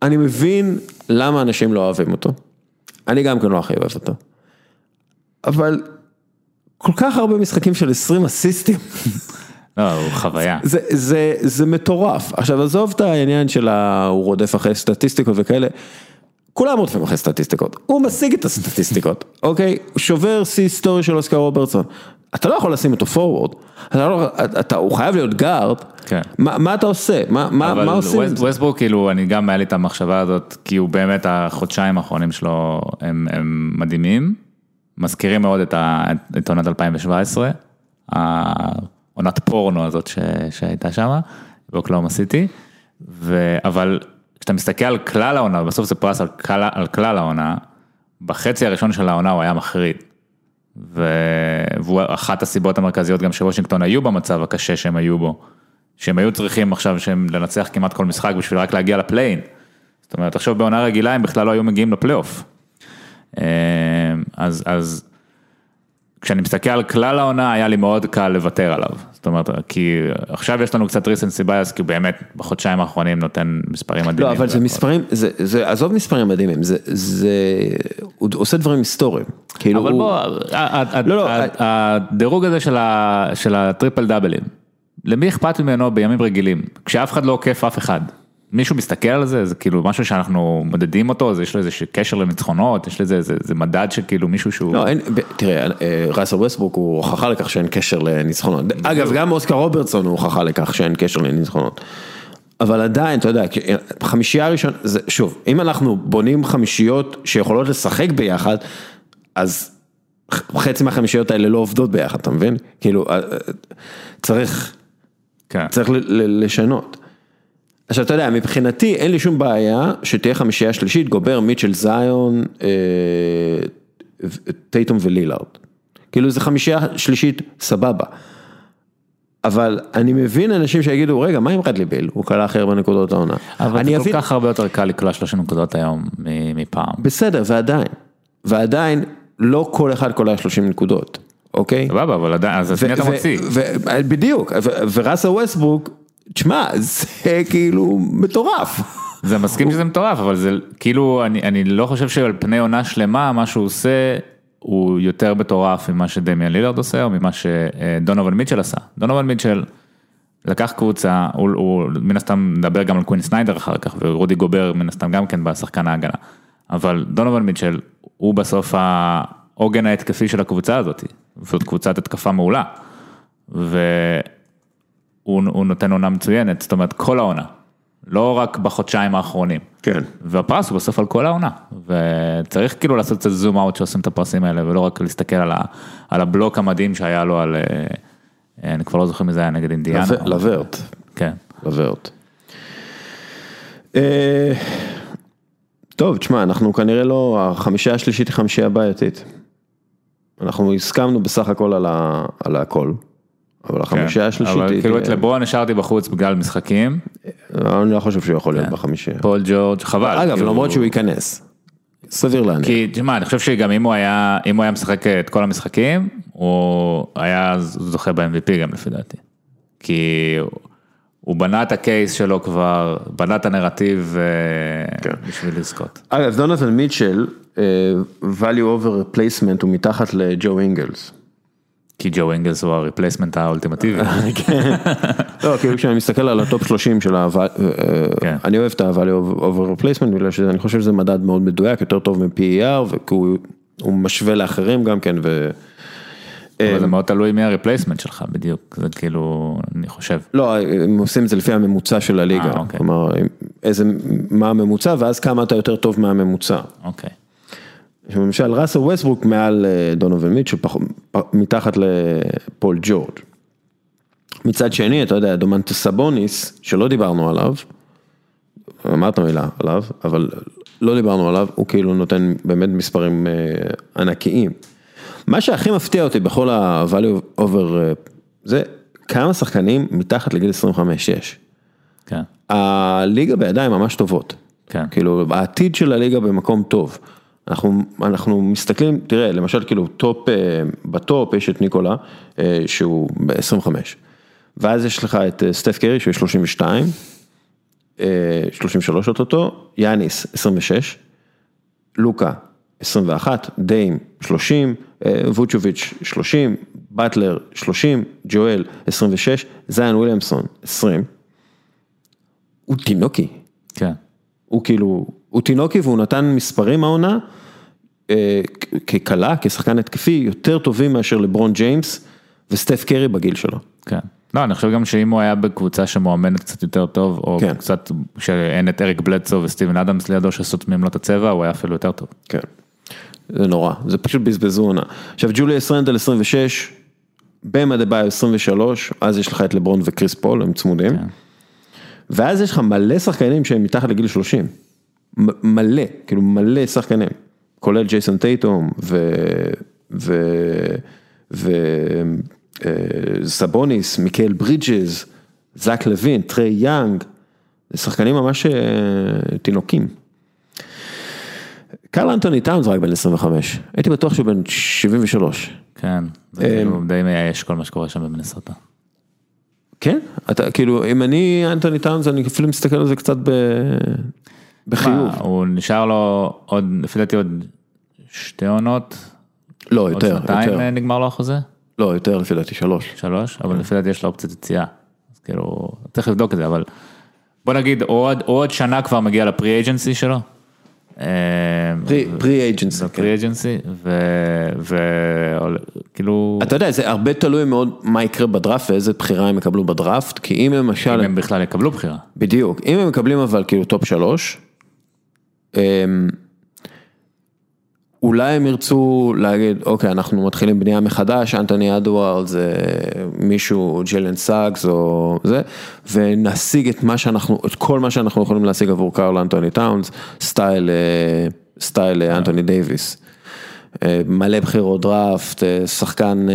אני מבין למה אנשים לא אוהבים אותו, אני גם כן לא הכי אוהב אותו, אבל כל כך הרבה משחקים של 20 אסיסטים. (laughs) לא, הוא חוויה. זה, זה, זה מטורף. עכשיו עזוב את העניין של ה... הוא רודף אחרי סטטיסטיקות וכאלה. כולם רודפים אחרי סטטיסטיקות, הוא משיג את הסטטיסטיקות, אוקיי? הוא שובר שיא היסטורי של אוסקר רוברטסון. אתה לא יכול לשים אותו פורוורד, אתה לא, אתה, הוא חייב להיות גארד, כן. מה, מה אתה עושה? מה, מה, מה עושים? אבל ווסטברוק כאילו, אני גם היה לי את המחשבה הזאת, כי הוא באמת, החודשיים האחרונים שלו הם, הם מדהימים, מזכירים מאוד את, ה, את עונת 2017, העונת פורנו הזאת ש, שהייתה שם, באוקלאומה סיטי, אבל כשאתה מסתכל על כלל העונה, בסוף זה פרס על כלל, על כלל העונה, בחצי הראשון של העונה הוא היה מחריד. והוא אחת הסיבות המרכזיות גם שוושינגטון היו במצב הקשה שהם היו בו, שהם היו צריכים עכשיו שהם לנצח כמעט כל משחק בשביל רק להגיע לפליין. זאת אומרת, עכשיו בעונה רגילה הם בכלל לא היו מגיעים לפלייאוף. אה, אז, אז כשאני מסתכל על כלל העונה, היה לי מאוד קל לוותר עליו. זאת אומרת, כי עכשיו יש לנו קצת recency bias, כי הוא באמת בחודשיים האחרונים נותן מספרים מדהימים. לא, אבל זה מספרים, זה, זה, עזוב מספרים מדהימים, זה, זה, הוא עושה דברים היסטוריים. כאילו אבל הוא... בוא, לא, לא, הדירוג הזה של, ה, של הטריפל דאבלים, למי אכפת ממנו בימים רגילים? כשאף אחד לא עוקף אף אחד. מישהו מסתכל על זה, זה כאילו משהו שאנחנו מודדים אותו, זה יש לו איזה קשר לניצחונות, יש לזה איזה זה מדד שכאילו מישהו שהוא... לא, אין, תראה, אה, ראסל ווסטבורק הוא הוכחה לכך שאין קשר לניצחונות. אגב, גם אוסקר רוברטסון הוא הוכחה לכך שאין קשר לניצחונות. אבל עדיין, אתה יודע, חמישייה ראשונה, זה, שוב, אם אנחנו בונים חמישיות שיכולות לשחק ביחד, אז חצי מהחמישיות האלה לא עובדות ביחד, אתה מבין? כאילו, אה, אה, צריך, כן. צריך לשנות. עכשיו אתה יודע, מבחינתי אין לי שום בעיה שתהיה חמישייה שלישית, גובר, מיטשל זיון, אה, טייטום ולילארד. כאילו זה חמישייה שלישית, סבבה. אבל אני מבין אנשים שיגידו, רגע, מה עם רדלי ביל? הוא קלע הכי הרבה נקודות העונה. אבל זה כל כך הרבה יותר קל לקלוע 30 נקודות היום מפעם. בסדר, ועדיין. ועדיין, לא כל אחד קולע 30 נקודות, אוקיי? סבבה, אבל עדיין, אז את מי אתה מוציא? בדיוק, וראסה ווסטברוק תשמע, זה כאילו מטורף. זה מסכים שזה מטורף, אבל זה כאילו, אני, אני לא חושב שעל פני עונה שלמה, מה שהוא עושה, הוא יותר מטורף ממה שדמיאן לילארד עושה, או ממה שדונובל מיטשל עשה. דונובל מיטשל לקח קבוצה, הוא, הוא מן הסתם מדבר גם על קווין סניידר אחר כך, ורודי גובר מן הסתם גם כן בשחקן ההגנה. אבל דונובל מיטשל, הוא בסוף העוגן ההתקפי של הקבוצה הזאת, זאת קבוצת התקפה מעולה. ו... הוא, הוא נותן עונה מצוינת, זאת אומרת כל העונה, לא רק בחודשיים האחרונים. כן. והפרס הוא בסוף על כל העונה, וצריך כאילו לעשות קצת זום אאוט שעושים את הפרסים האלה, ולא רק להסתכל על, ה, על הבלוק המדהים שהיה לו על, אה, אני כבר לא זוכר מי זה היה נגד אינדיאנה. לוורט. כן. לוורט. אה, טוב, תשמע, אנחנו כנראה לא, החמישייה השלישית היא חמישייה בעייתית. אנחנו הסכמנו בסך הכל על, ה, על הכל. אבל החמישייה השלישית היא... אבל כאילו את לברון השארתי בחוץ בגלל משחקים. אני לא חושב שהוא יכול להיות כן. בחמישייה. פול ג'ורג' חבל. אגב, כאילו- למרות שהוא ייכנס. סביר להניח. כי תשמע, אני חושב שגם אם הוא היה, אם הוא היה משחק את כל המשחקים, הוא היה זוכה ב-MVP גם לפי דעתי. כי הוא בנה את הקייס שלו כבר, בנה את הנרטיב אה, כן. בשביל לזכות. אגב, דונתן מיטשל, אה, value over replacement הוא מתחת לג'ו אינגלס. כי ג'ו אנגלס הוא ה replacement האולטימטיבי. כן. לא, כאילו כשאני מסתכל על הטופ 30 של ה... כן. אני אוהב את ה-value over replacement, בגלל שאני חושב שזה מדד מאוד מדויק, יותר טוב מ-PER, וכי הוא משווה לאחרים גם כן, ו... אבל זה מאוד תלוי מי ה replacement שלך בדיוק, זה כאילו, אני חושב. לא, הם עושים את זה לפי הממוצע של הליגה, אה, אוקיי. כלומר, איזה, מה הממוצע, ואז כמה אתה יותר טוב מהממוצע. אוקיי. למשל ראסל ווסטברוק מעל אה, דונובל מיטשל, מתחת לפול ג'ורג'. מצד שני, אתה יודע, דומנטה סבוניס, שלא דיברנו עליו, אמרת מילה עליו, אבל לא דיברנו עליו, הוא כאילו נותן באמת מספרים אה, ענקיים. מה שהכי מפתיע אותי בכל ה-value over, אה, זה כמה שחקנים מתחת לגיל 25-6. כן. הליגה בידיים ממש טובות. כן. כאילו, העתיד של הליגה במקום טוב. אנחנו, אנחנו מסתכלים, תראה, למשל כאילו טופ, אה, בטופ יש את ניקולה, אה, שהוא ב-25, ואז יש לך את אה, סטף קרי שהוא 32, 33 אוטוטו, יאניס 26, לוקה 21, דיים 30, ווצ'ביץ' 30, באטלר 30, ג'ואל 26, זיין וויליאמסון 20, הוא תינוקי. כן. הוא כאילו, הוא תינוקי והוא נתן מספרים העונה, אה, ככלה, כשחקן התקפי, יותר טובים מאשר לברון ג'יימס וסטף קרי בגיל שלו. כן. לא, אני חושב גם שאם הוא היה בקבוצה שמואמנת קצת יותר טוב, או כן. קצת, שאין את אריק בלדסו וסטיבן אדמס לידו שסותמים לו את הצבע, הוא היה אפילו יותר טוב. כן. זה נורא, זה פשוט בזבוז עונה. עכשיו ג'וליוס רנדל 26, במה דה ביו 23, אז יש לך את לברון וקריס פול, הם צמודים. כן. ואז יש לך מלא שחקנים שהם מתחת לגיל 30. מ- מלא, כאילו מלא שחקנים. כולל ג'ייסון טייטום ו... ו... ו... אה, סבוניס, מיקל ברידג'ז, זאק לוין, טריי יאנג, שחקנים ממש אה, תינוקים. קרל אנטוני טאונס רק בן 25, הייתי בטוח שהוא בן 73. כן, זה כאילו די מייאש כל מה שקורה שם במינסוטה. כן? אתה כאילו, אם אני אנטוני טאונס, אני אפילו מסתכל על זה קצת ב... בחיוב. מה, הוא נשאר לו עוד, לפי דעתי עוד שתי עונות, לא, עוד יותר, שנתיים יותר. אה, נגמר לו החוזה? לא, יותר לפי דעתי שלוש. שלוש, אבל לפי דעתי יש לו אופציית יציאה. אז כאילו, צריך לבדוק את זה, אבל בוא נגיד עוד, עוד שנה כבר מגיע לפרי אג'נסי שלו. פרי אייג'נסי. פרי אג'נסי, וכאילו, אתה יודע, זה הרבה תלוי מאוד מה יקרה בדראפט ואיזה בחירה הם יקבלו בדראפט, כי אם למשל, אם הם בכלל יקבלו בחירה. בדיוק, אם הם מקבלים אבל כאילו top שלוש, אמ, אולי הם ירצו להגיד, אוקיי, אנחנו מתחילים בנייה מחדש, אנטוני אדוארד זה מישהו, ג'יילן סאגס או זה, ונשיג את מה שאנחנו, את כל מה שאנחנו יכולים להשיג עבור קארל אנטוני טאונס, סטייל, אה, סטייל אה, אנטוני דייוויס. אה, מלא בחירות דראפט, שחקן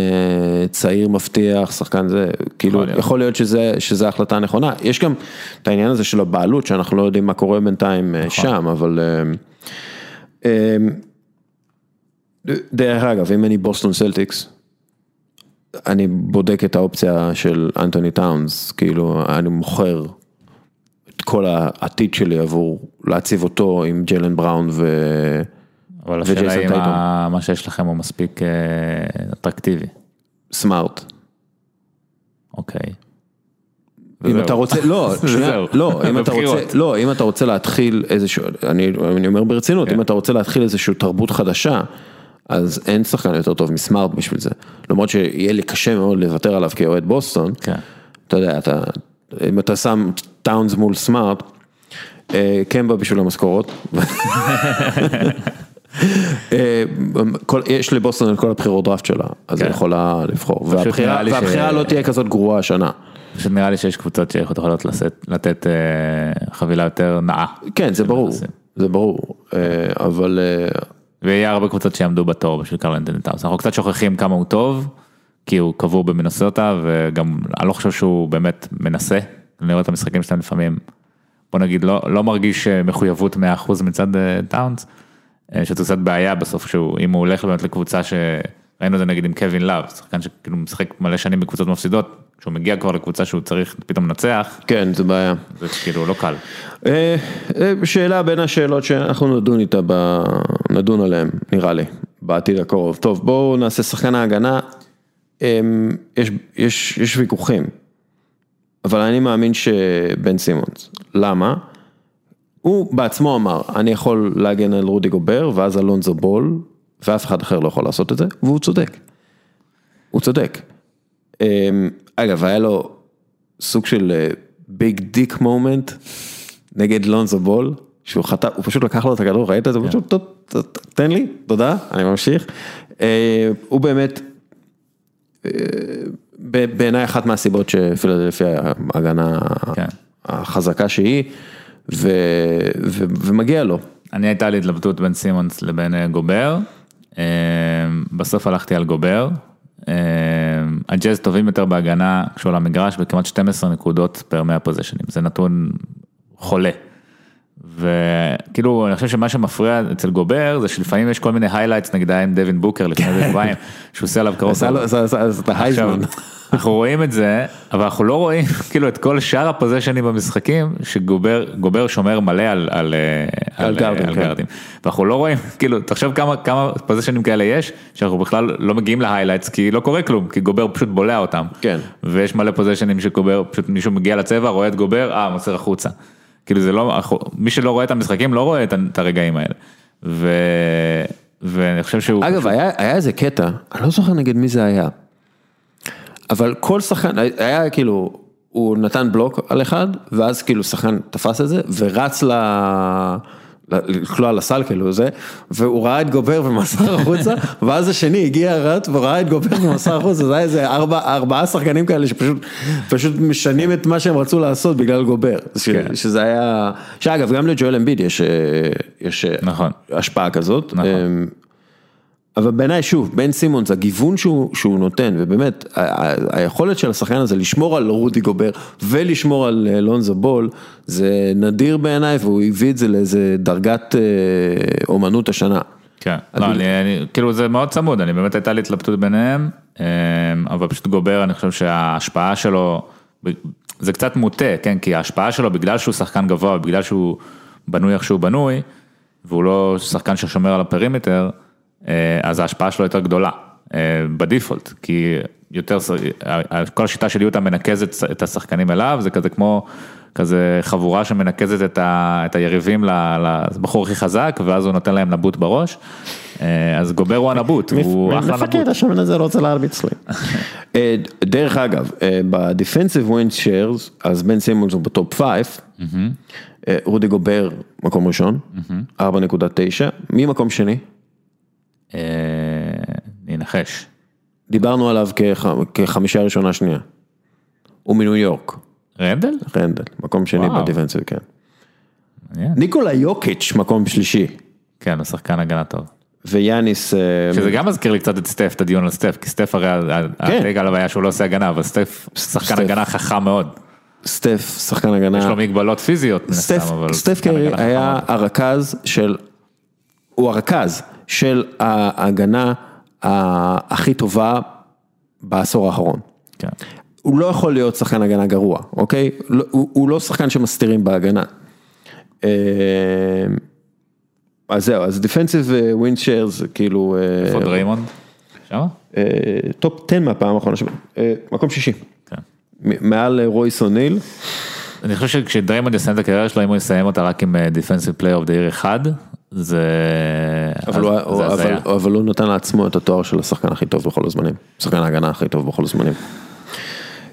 צעיר מבטיח, שחקן זה, כאילו, להיות. יכול להיות שזה, שזה החלטה הנכונה. יש גם את העניין הזה של הבעלות, שאנחנו לא יודעים מה קורה בינתיים אה, שם, אבל... דרך אגב, אם אני בוסטון סלטיקס, אני בודק את האופציה של אנטוני טאונס, כאילו, אני מוכר את כל העתיד שלי עבור להציב אותו עם ג'לן בראון ו... אבל השאלה וג'ייסון אם טייטום. ה- מה שיש לכם הוא מספיק אה, אטרקטיבי. סמארט. אוקיי. אם. אתה רוצה, לא, (laughs) שנייה. לא, אם אתה רוצה. לא, אם אתה רוצה להתחיל איזשהו, אני, אני אומר ברצינות, כן. אם אתה רוצה להתחיל איזושהי תרבות חדשה, אז אין שחקן יותר טוב מסמארט בשביל זה. למרות שיהיה לי קשה מאוד לוותר עליו כאוהד בוסטון, כן. אתה יודע, אתה, אם אתה שם טאונס מול סמארט, אה, קמבה בשביל המשכורות. (laughs) אה, כל- יש לבוסטון את כל הבחירות דראפט שלה, אז היא כן. יכולה לבחור, והבחירה ש- לא תהיה כזאת גרועה השנה. פשוט נראה לי שיש קבוצות שיכולות לתת אה, חבילה יותר נאה. כן, זה ברור. זה ברור, אבל ויהיה הרבה קבוצות שיעמדו בתור בשביל קרל אנטוני טאונס. אנחנו קצת שוכחים כמה הוא טוב, כי הוא קבור במינסוטה, וגם אני לא חושב שהוא באמת מנסה. אני רואה את המשחקים שלהם לפעמים, בוא נגיד, לא, לא מרגיש אה, מחויבות 100% מצד אה, טאונס, אה, שזו קצת בעיה בסוף, שהוא, אם הוא הולך באמת לקבוצה שראינו את זה נגיד עם קווין לאב, שחקן שכאילו משחק מלא שנים בקבוצות מפסידות, כשהוא מגיע כבר לקבוצה שהוא צריך פתאום לנצח, כן, זה בעיה. זה כאילו לא קל. אה, אה, שאלה בין השאלות שאנחנו נדון איתה, ב... נדון עליהן, נראה לי, בעתיד הקרוב. טוב, בואו נעשה שחקן ההגנה. אה, יש, יש, יש ויכוחים, אבל אני מאמין שבן סימונס. למה? הוא בעצמו אמר, אני יכול להגן על רודי גובר, ועל לונזו בול, ואף אחד אחר לא יכול לעשות את זה, והוא צודק. הוא צודק. אמ, אגב, היה לו סוג של big dick moment נגד לונזו בול, שהוא חטא, הוא פשוט לקח לו את הכדור, ראית את זה? הוא פשוט, "טוב, טוב, תן לי, תודה, אני ממשיך. אה, הוא באמת, אה, בעיניי אחת מהסיבות שפילדלפיה ההגנה כן. החזקה שהיא, ומגיע לו. אני הייתה לי התלבטות בין סימונס לבין אה, גובר, בסוף הלכתי על גובר. אה, הג'אז טובים יותר בהגנה כשהוא על המגרש בכמעט 12 נקודות פר 100 פוזיישנים, זה נתון חולה. וכאילו אני חושב שמה שמפריע אצל גובר זה שלפעמים יש כל מיני highlights נגיד עם דווין בוקר לפני איזה שבועיים שהוא עושה עליו את עכשיו. אנחנו רואים את זה, אבל אנחנו לא רואים (laughs) כאילו את כל שאר ה possession ים במשחקים, שגובר גובר שומר מלא על, על, אה, על גארדים, על כן. ואנחנו לא רואים, (laughs) כאילו, תחשוב כמה, כמה possession ים כאלה יש, שאנחנו בכלל לא מגיעים ל highlights, כי לא קורה כלום, כי גובר פשוט בולע אותם. כן. ויש מלא possession ים שגובר, פשוט מישהו מגיע לצבע, רואה את גובר, אה, מוסר החוצה. כאילו זה לא, מי שלא רואה את המשחקים לא רואה את הרגעים האלה. ו... ואני חושב שהוא... אגב, פשוט... היה, היה איזה קטע, אני לא זוכר נגד מי זה היה, אבל כל שחקן, היה כאילו, הוא נתן בלוק על אחד, ואז כאילו שחקן תפס את זה, ורץ ל... לקלוע לסל כאילו זה, והוא ראה את גובר ומסר החוצה, (laughs) ואז השני הגיע רץ וראה את גובר ומסר החוצה, זה היה איזה ארבע, ארבעה שחקנים כאלה שפשוט פשוט משנים את מה שהם רצו לעשות בגלל גובר, כן. שזה היה, שאגב גם לג'ואל אמביד יש, יש נכון. השפעה כזאת. נכון. אמ, אבל בעיניי שוב, בן סימונס, הגיוון שהוא, שהוא נותן, ובאמת, היכולת של השחקן הזה לשמור על רודי גובר ולשמור על אה, לונזו בול, זה נדיר בעיניי, והוא הביא את זה לאיזה דרגת אה, אומנות השנה. כן, לא, אני, אני, כאילו זה מאוד צמוד, אני באמת הייתה לי התלבטות ביניהם, אה, אבל פשוט גובר, אני חושב שההשפעה שלו, זה קצת מוטה, כן, כי ההשפעה שלו, בגלל שהוא שחקן גבוה, בגלל שהוא בנוי איך שהוא בנוי, והוא לא שחקן ששומר על ה perimeter, אז ההשפעה שלו יותר גדולה, אה, ב default, כי יותר, כל השיטה של יוטה מנקזת את השחקנים אליו, זה כזה כמו, כזה חבורה שמנקזת את, ה, את היריבים לבחור הכי חזק, ואז הוא נותן להם נבוט בראש. אה, אז גובר הוא הנבוט, הוא אחלה נבוט. מפקד השמן הזה לא רוצה להרביץ לי. (laughs) דרך אגב, ב defensive win shares, אז בן סימונס הוא ב top 5, רודי גובר מקום ראשון, 4.9, מי מקום שני? ננחש. דיברנו עליו כחמישה ראשונה שנייה. הוא מניו יורק. רנדל? רנדל, מקום שני ב defensive, כן. ניקולה יוקיץ', מקום שלישי. כן, הוא שחקן הגנה טוב. ויאניס... אה, שזה גם מזכיר לי קצת את סטף, את הדיון על סטף, כי סטף הרי, הטייג עליו היה שהוא לא עושה הגנה, אבל סטף שחקן הגנה חכם מאוד. סטף, שחקן הגנה. יש לו מגבלות פיזיות מן הסתם, אבל... סטף קרי היה הרכז של, הוא הרכז של ההגנה הכי טובה בעשור האחרון. כן. הוא לא יכול להיות שחקן הגנה גרוע, אוקיי? לא, הוא, הוא לא שחקן שמסתירים בהגנה. אה, אז זהו, אז defensive win share זה כאילו... אה, איפה דריימונד? שמה? top 10 מהפעם האחרונה, מקום שישי. כן. מעל רויס אוניל. אני חושב שכשדריימונד יסיים את הקריירה שלו, אם הוא יסיים אותה רק עם defensive player of the year אחד, זה... אבל, הוא, הוא, אבל, אבל הוא נתן לעצמו את התואר של השחקן הכי טוב בכל הזמנים, שחקן ההגנה הכי טוב בכל הזמנים.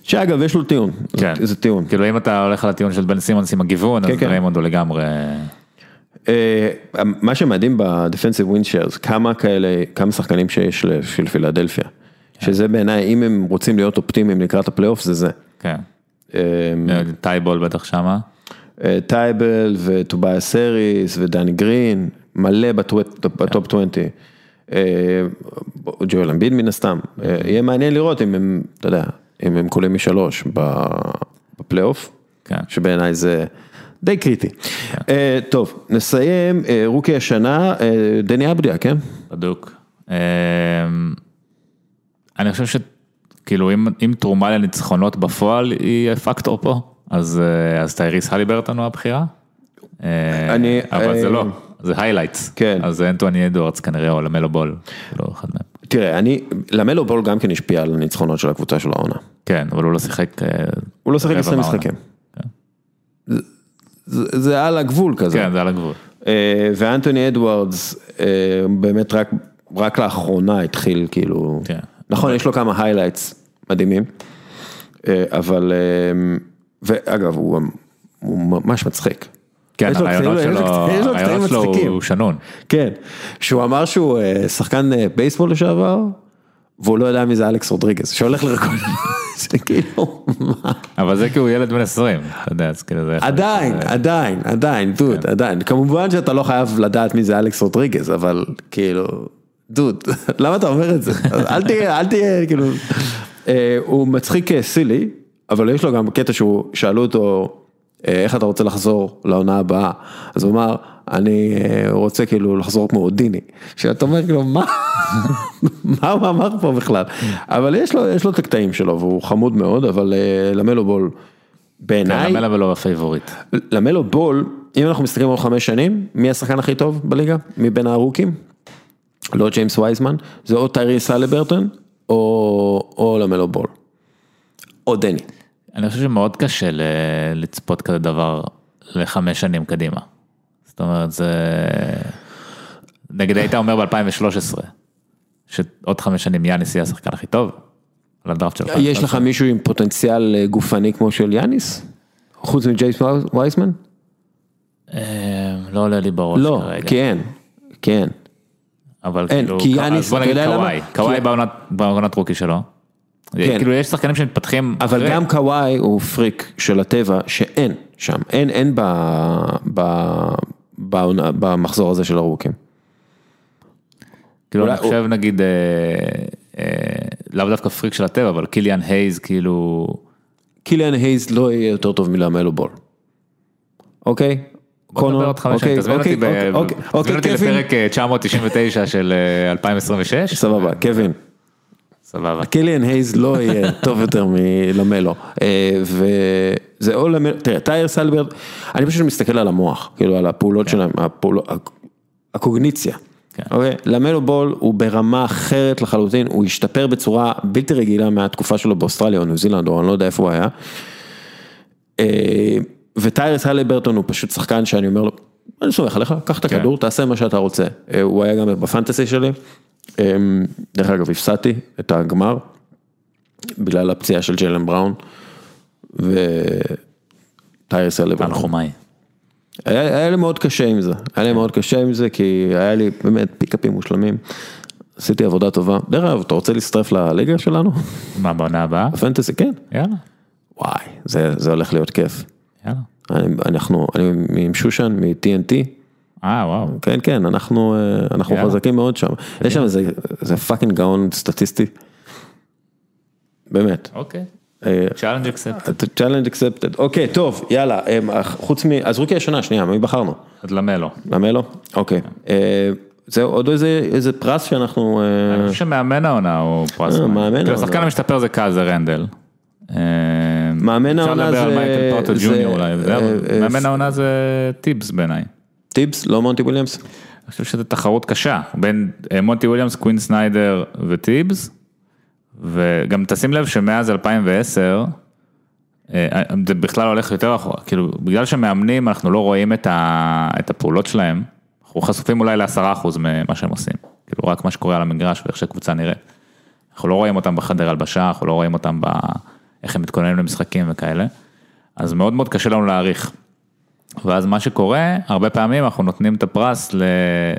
שאגב יש לו טיעון, כן. זה טיעון. כאילו אם אתה הולך על הטיעון של בן סימונס עם הגיוון, כן, אז כן. דריימונד הוא לגמרי... אה, מה שמדהים ב defensive win shares, כמה כאלה, כמה שחקנים שיש של פילדלפיה, כן. שזה בעיניי, אם הם רוצים להיות אופטימיים לקראת הפלייאוף, זה זה. כן. אה, טייבול בטח שמה. אה, טייבול וטוביאס האריס ודני גרין, מלא ב top 20. אה, ג'ואל אמביד מן הסתם, אה, יהיה מעניין לראות אם הם, אתה יודע, אם הם קולעים משלוש בפלייאוף, כן. שבעיניי זה די קריטי. כן. טוב, נסיים, רוקי השנה, דני אבדיה, כן? בדוק. אני חושב שכאילו אם תרומה לניצחונות בפועל היא פקטור פה. אז אה, אז טייריס הליברטון הוא הבחירה? אה, אני, אבל זה לא, אה, זה highlights, כן, אז אנטוני אדוארדס כנראה או למלו בול, לא אחד מהם. תראה, אני, למלו בול גם כן השפיע על הניצחונות של הקבוצה של העונה. כן, אבל הוא לא שיחק, הוא לא שיחק 20 משחקים. כן. זה על הגבול כזה. כן, זה על הגבול. ואנטוני אדוארדס באמת רק, רק לאחרונה התחיל כאילו, כן. נכון, יש לו כמה highlights מדהימים, אבל ואגב, הוא ממש מצחיק. כן, הראיונות שלו, הראיונות שלו הוא שנון. כן, שהוא אמר שהוא אה, שחקן אה, בייסבול לשעבר, והוא לא יודע מי זה אלכס רודריגז, שהולך לרקוד, (laughs) זה כאילו, מה? אבל זה כי הוא ילד בן 20, אתה יודע, אז כאילו זה... עדיין, עדיין, עדיין, דוד, כן. עדיין, כמובן שאתה לא חייב לדעת מי זה אלכס רודריגז, אבל כאילו, דוד, (laughs) למה אתה אומר את זה? אל תהיה, אל תהיה, כאילו, אה, הוא מצחיק סילי. אבל יש לו גם קטע שהוא, שאלו אותו, אה, איך אתה רוצה לחזור לעונה הבאה? אז הוא אמר, אני אה, רוצה כאילו לחזור כמו הודיני. שאתה אומר כאילו, מה? (laughs) מה הוא אמר פה בכלל? אבל יש לו, יש לו את הקטעים שלו והוא חמוד מאוד, אבל אה, למלו בול, בעיניי... כן, למלו בול הפייבוריט. למלו בול, אם אנחנו מסתכלים על חמש שנים, מי השחקן הכי טוב בליגה? מבין הארוכים? לא ג'יימס וייזמן, זה או טייריס הליברטון או, או למלו בול. או דני. אני חושב שמאוד קשה לצפות כזה דבר לחמש שנים קדימה. זאת אומרת, זה... נגיד היית אומר ב-2013, שעוד חמש שנים יאניס יהיה השחקן הכי טוב, על הדראפט של 2013. יש לך מישהו עם פוטנציאל אה, גופני כמו של יאניס? חוץ מג'ייס וייסמן? אה, לא עולה לי בראש לא, כרגע. כן, כן. אבל אין, כאילו, כי אז יאניס, בוא נגיד? קוואי, קוואי כי- בעונת רוקי שלו. כן. כאילו יש שחקנים שמתפתחים אבל אחרי. גם קוואי הוא פריק של הטבע שאין שם, אין, אין ב, ב, בעונה- במחזור הזה של הרוקים. כאילו אני חושב נגיד, אה, אה, לאו דווקא פריק של הטבע, אבל קיליאן הייז כאילו, קיליאן הייז לא יהיה יותר טוב מלמלו בול. אוקיי? תזמין אותי ב- אוקיי, אוקיי, תזמין אוקיי, אותי. לפרק אה, 999 של אה, 2026, סבבה, קווין. סבבה. קיליאן הייז לא יהיה טוב יותר מלמלו. אה, וזה או למלו, תראה, טייר סלברט, אני פשוט מסתכל על המוח, כאילו על הפעולות שלהם, הפעולות, הקוגניציה. כן. אוקיי? למלו בול הוא ברמה אחרת לחלוטין, הוא השתפר בצורה בלתי רגילה מהתקופה שלו באוסטרליה או ניו זילנד, או אני לא יודע איפה הוא היה. אה, וטיירס הליברטון הוא פשוט שחקן שאני אומר לו, אני סומך עליך, קח את כן. הכדור, תעשה מה שאתה רוצה. אה, הוא היה גם בפנטסי שלי. אה, דרך אגב, הפסדתי את הגמר, בגלל הפציעה של ג'לן בראון. וטיירס הליברטון. תנחומיי. היה, היה לי מאוד קשה עם זה, היה לי מאוד קשה עם זה כי היה לי באמת פיקאפים מושלמים. עשיתי עבודה טובה. דרך אגב, אתה רוצה להצטרף לליגה שלנו? מה בעונה הבאה? הפנטסי, כן. יאללה, וואי, זה, זה הולך להיות כיף. יאללה. אני, אנחנו, אני עם שושן, מ-TNT, אה וואו, כן, כן, אנחנו, אה, אנחנו יאללה. חזקים מאוד שם. יש שם איזה, fucking גאון סטטיסטי. באמת. אוקיי. אה, challenge accept. challenge accepted. אוקיי, טוב, יאללה, אה, חוץ מ... אז רוקי השנה, שנייה, מי בחרנו? אז למלו. למלו? אוקיי. אה, זהו, עוד איזה, איזה פרס שאנחנו... אה, אני חושב שמאמן העונה הוא פרס. אה, מאמן. כאילו, העונה. השחקן המשתפר זה כזה רנדל. אה, מאמן העונה אפשר לדבר זה- על מייקל פורטר זה- ג'וניור אולי, אה, אה, מאמן העונה זה טיבס בעיניי. טיבס, לא מונטי וויליאמס? אני חושב שזו תחרות קשה בין אה, מונטי וויליאמס, קווין סניידר וטיבס, וגם תשים לב שמאז 2010, אה, זה בכלל הולך יותר אחורה, כאילו בגלל שמאמנים אנחנו לא רואים את, ה, את הפעולות שלהם, אנחנו חשופים אולי לעשרה אחוז ממה שהם עושים, כאילו רק מה שקורה על המגרש ואיך שהקבוצה נראית. אנחנו לא רואים אותם בחדר הלבשה, אנחנו לא רואים אותם ב... איך הם מתכוננים למשחקים וכאלה, אז מאוד מאוד קשה לנו להעריך. ואז מה שקורה, הרבה פעמים אנחנו נותנים את הפרס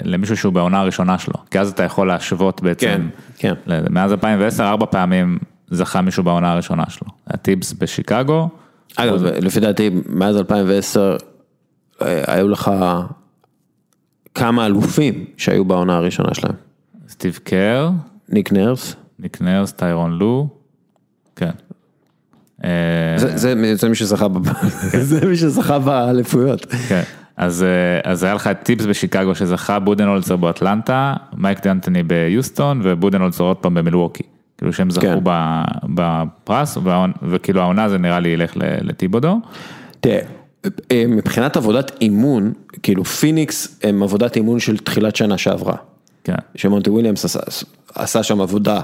למישהו שהוא בעונה הראשונה שלו, כי אז אתה יכול להשוות בעצם, כן, כן. מאז 2010 ארבע פעמים זכה מישהו בעונה הראשונה שלו, היה טיפס בשיקגו, אגב, לפי דעתי, מאז 2010 אה, היו לך כמה אלופים שהיו בעונה הראשונה שלהם. סטיב קר, ניק נרס, ניק נרס, טיירון לו, כן. אה, זה- מי שזכה (laughs) זה מי שזכה באליפויות. כן, אז, אה, אז היה לך את טיפס בשיקגו שזכה, בודנהולצר באטלנטה, מייק דיאנטוני ביוסטון ובודנהולצר עוד פעם במילווקי. כאילו שהם זכו כן. ב- בפרס, וכאילו העונה זה נראה לי ילך לטיבודו. תראה, אה, מבחינת עבודת אימון, כאילו פיניקס הם עבודת אימון של תחילת שנה שעברה. כן, שמונטי וויליאמס עשה, עשה שם עבודה,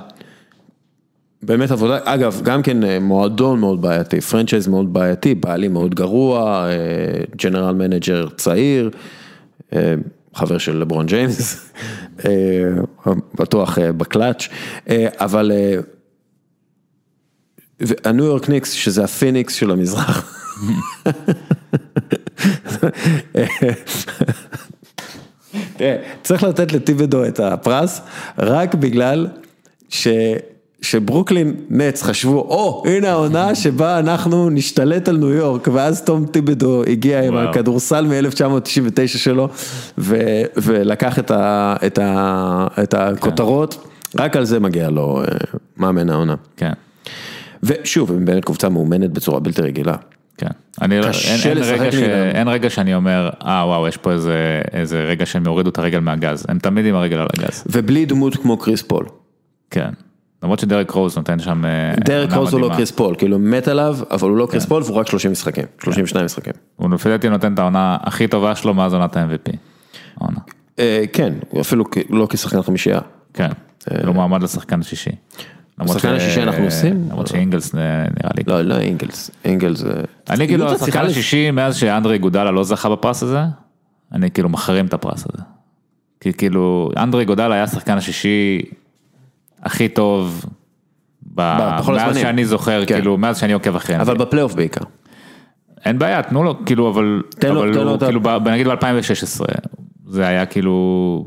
באמת עבודה, אגב, גם כן אה, מועדון מאוד בעייתי, franchise מאוד בעייתי, בעלים מאוד גרוע, general manager צעיר, אה, חבר של לברון ג'יימס, (laughs) אה, בטוח אה, בקלאץ', אה, אבל אה, הניו יורק ניקס, שזה הפיניקס של המזרח. (laughs) צריך לתת לטיבדו את הפרס, רק בגלל ש... שברוקלין נץ חשבו, או, הנה העונה שבה אנחנו נשתלט על ניו יורק, ואז תום טיבדו הגיע עם וואו. הכדורסל מ-1999 שלו, ו... ולקח את, ה... את, ה... את הכותרות, רק על זה מגיע לו אה, מאמן העונה. כן, ושוב, הם באמת קבוצה מאומנת בצורה בלתי רגילה. כן. אני, לא- קשה אין, אין, רגע ש. אין רגע שאני אומר, אה וואו, יש פה איזה, איזה רגע שהם יורידו את הרגל מהגז, הם תמיד עם הרגל על הגז. ובלי דמות כמו קריס פול. כן. למרות שדרק רוז נותן שם... אה, דרק רוז הוא לא. קריס פול, כאילו מת עליו, אבל הוא לא קריס פול והוא רק 30 משחקים, 32 משחקים. הוא לפי דעתי נותן את העונה הכי טובה שלו מאז עונת ה-MVP. אה, כן, הוא אפילו לא כשחקן חמישייה. כן, אה, לא מועמד לשחקן השישי. למרות השחקן ש- השישי אנחנו עושים? למרות שאינגלס אה, נראה לי. לא, לא אינגלס, אינגלס. אני כאילו השחקן השישי מאז שאנדרי גודלה לא זכה בפרס הזה, אני כאילו מחרים את הפרס הזה. כי כאילו אנדרי גודלה היה השחקן השישי הכי טוב ב- בכל מאז הזמנים. שאני זוכר, כן. כאילו מאז שאני עוקב אחריהם. אבל בפלייאוף בעיקר. אין בעיה, תנו לו, כאילו, אבל, תן לו- אבל תן לו הוא, את ה- כאילו, ב- נגיד ב-2016, זה היה כאילו,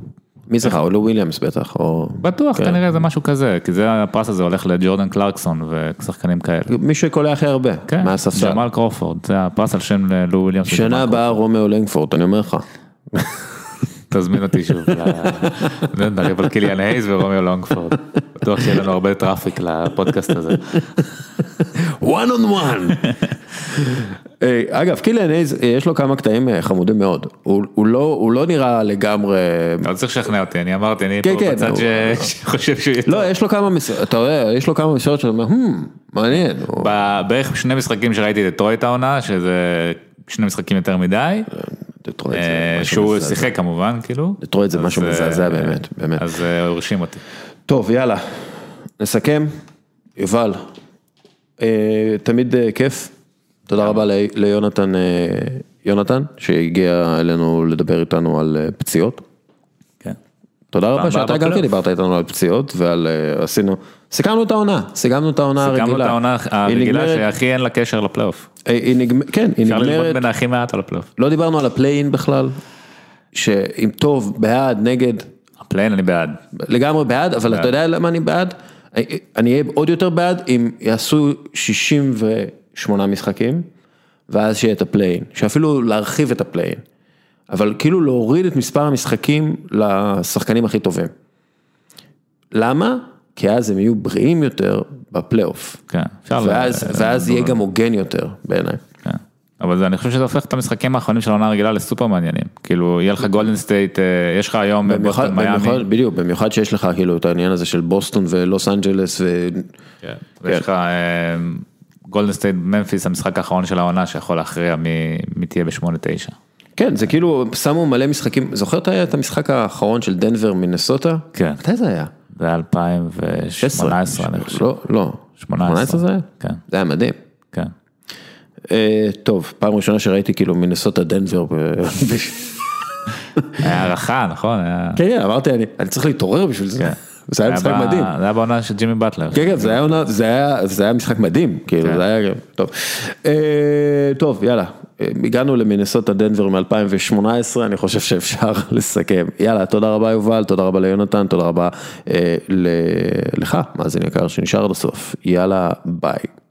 מי זכה? או לו וויליאמס בטח, או... בטוח כן. כנראה זה משהו כזה, כי זה הפרס הזה הולך לג'ורדן קלרקסון ושחקנים כאלה. מי שקולע הכי הרבה, כן, מהספסל. ג'מאל קרופורד, זה הפרס על שם לו וויליאמס. שנה הבאה רומיאו לנגפורד, אני אומר לך. (laughs) תזמין אותי שוב, (laughs) נריב על קיליאן הייז ורומיאו לנגפורד. בטוח שיהיה לנו הרבה traffic לפודקאסט הזה. one on one. אה, אגב, קיליאן הייז, אה, יש לו כמה קטעים אה, חמודים מאוד. הוא הוא לא הוא לא נראה לגמרי... לא צריך לשכנע אותי, אני אמרתי, אני כן, פה כן, בצד הוא- ש- שחושב שהוא יהיה. לא, יש לו כמה מסירות, אתה רואה, יש לו כמה מסירות שאתה אומר, "Hmm, מעניין. בערך שני משחקים שראיתי את דטרויט העונה, שזה שני משחקים יותר מדי, דטרויט זה אה, משהו שהוא. שיחק כמובן, כאילו. דטרויט זה משהו אה, מזעזע באמת, באמת. אז אה, הרשים אותי. טוב, יאללה, נסכם. יובל, אה, תמיד אה, כיף. תודה רבה ליונתן, אה, יונתן, שהגיע אלינו לדבר איתנו על אה, פציעות. תודה רבה שאתה גם. כן דיברת איתנו על פציעות ועל אה, עשינו, סיכמנו את העונה, סיכמנו את העונה הרגילה. סיכמנו את העונה הרגילה נגמרת- שהכי אין לה קשר לפלייאוף. אה, היא נגמרת, כן, היא אפשר ללמוד נגמרת, בין הכי מעט על הפלייאוף. לא דיברנו על ה play-in בכלל, שאם טוב, בעד, נגד, ה play-in אני בעד. לגמרי בעד, אבל אתה יודע למה אני בעד? אני אהיה עוד יותר בעד אם יעשו 68 משחקים, ואז שיהיה את ה play-in, שאפילו להרחיב את ה play-in, אבל כאילו להוריד את מספר המשחקים לשחקנים הכי טובים. למה? כי אז הם יהיו בריאים יותר בפלייאוף. כן, ואז, ואז יהיה גם הוגן יותר בעיניי. כן. אבל זה, אני חושב שזה הופך את המשחקים האחרונים של העונה הרגילה לסופר מעניינים. כאילו, יהיה לך גולדן סטייט, אה, יש לך היום במיוחד, בוסטון מיאמי. בדיוק, במיוחד שיש לך כאילו את העניין הזה של בוסטון ולוס אנג'לס ו... כן. ויש לך גולדן סטייט ממפיס, המשחק האחרון של העונה, שיכול להכריע מי- מי תהיה ב-8-9. כן, זה כאילו, שמו מלא משחקים, זוכר את- המשחק האחרון של דנבר מינסוטה? כן. מתי זה היה? זה היה 2018, אני חושב. לא, לא. 18 זה היה? כן, זה היה מדהים. כן. אה, טוב, פעם ראשונה שראיתי כאילו מינסוטה דנבר. (laughs) היה הערכה, נכון? כן, כן, אמרתי, אני אני צריך להתעורר בשביל זה. זה היה משחק מדהים. זה היה בעונה של ג'ימי באטלר. כן, כן, זה היה עונה, זה היה, משחק מדהים, כאילו, כן. זה היה, טוב. אה, טוב, יאללה, אה, הגענו למינסוטה דנבר מ-2018, אני חושב שאפשר (laughs) לסכם. יאללה, תודה רבה יובל, תודה רבה ליונתן, תודה רבה אה, לך, מאזין יקר שנשאר עד הסוף. יאללה, ביי.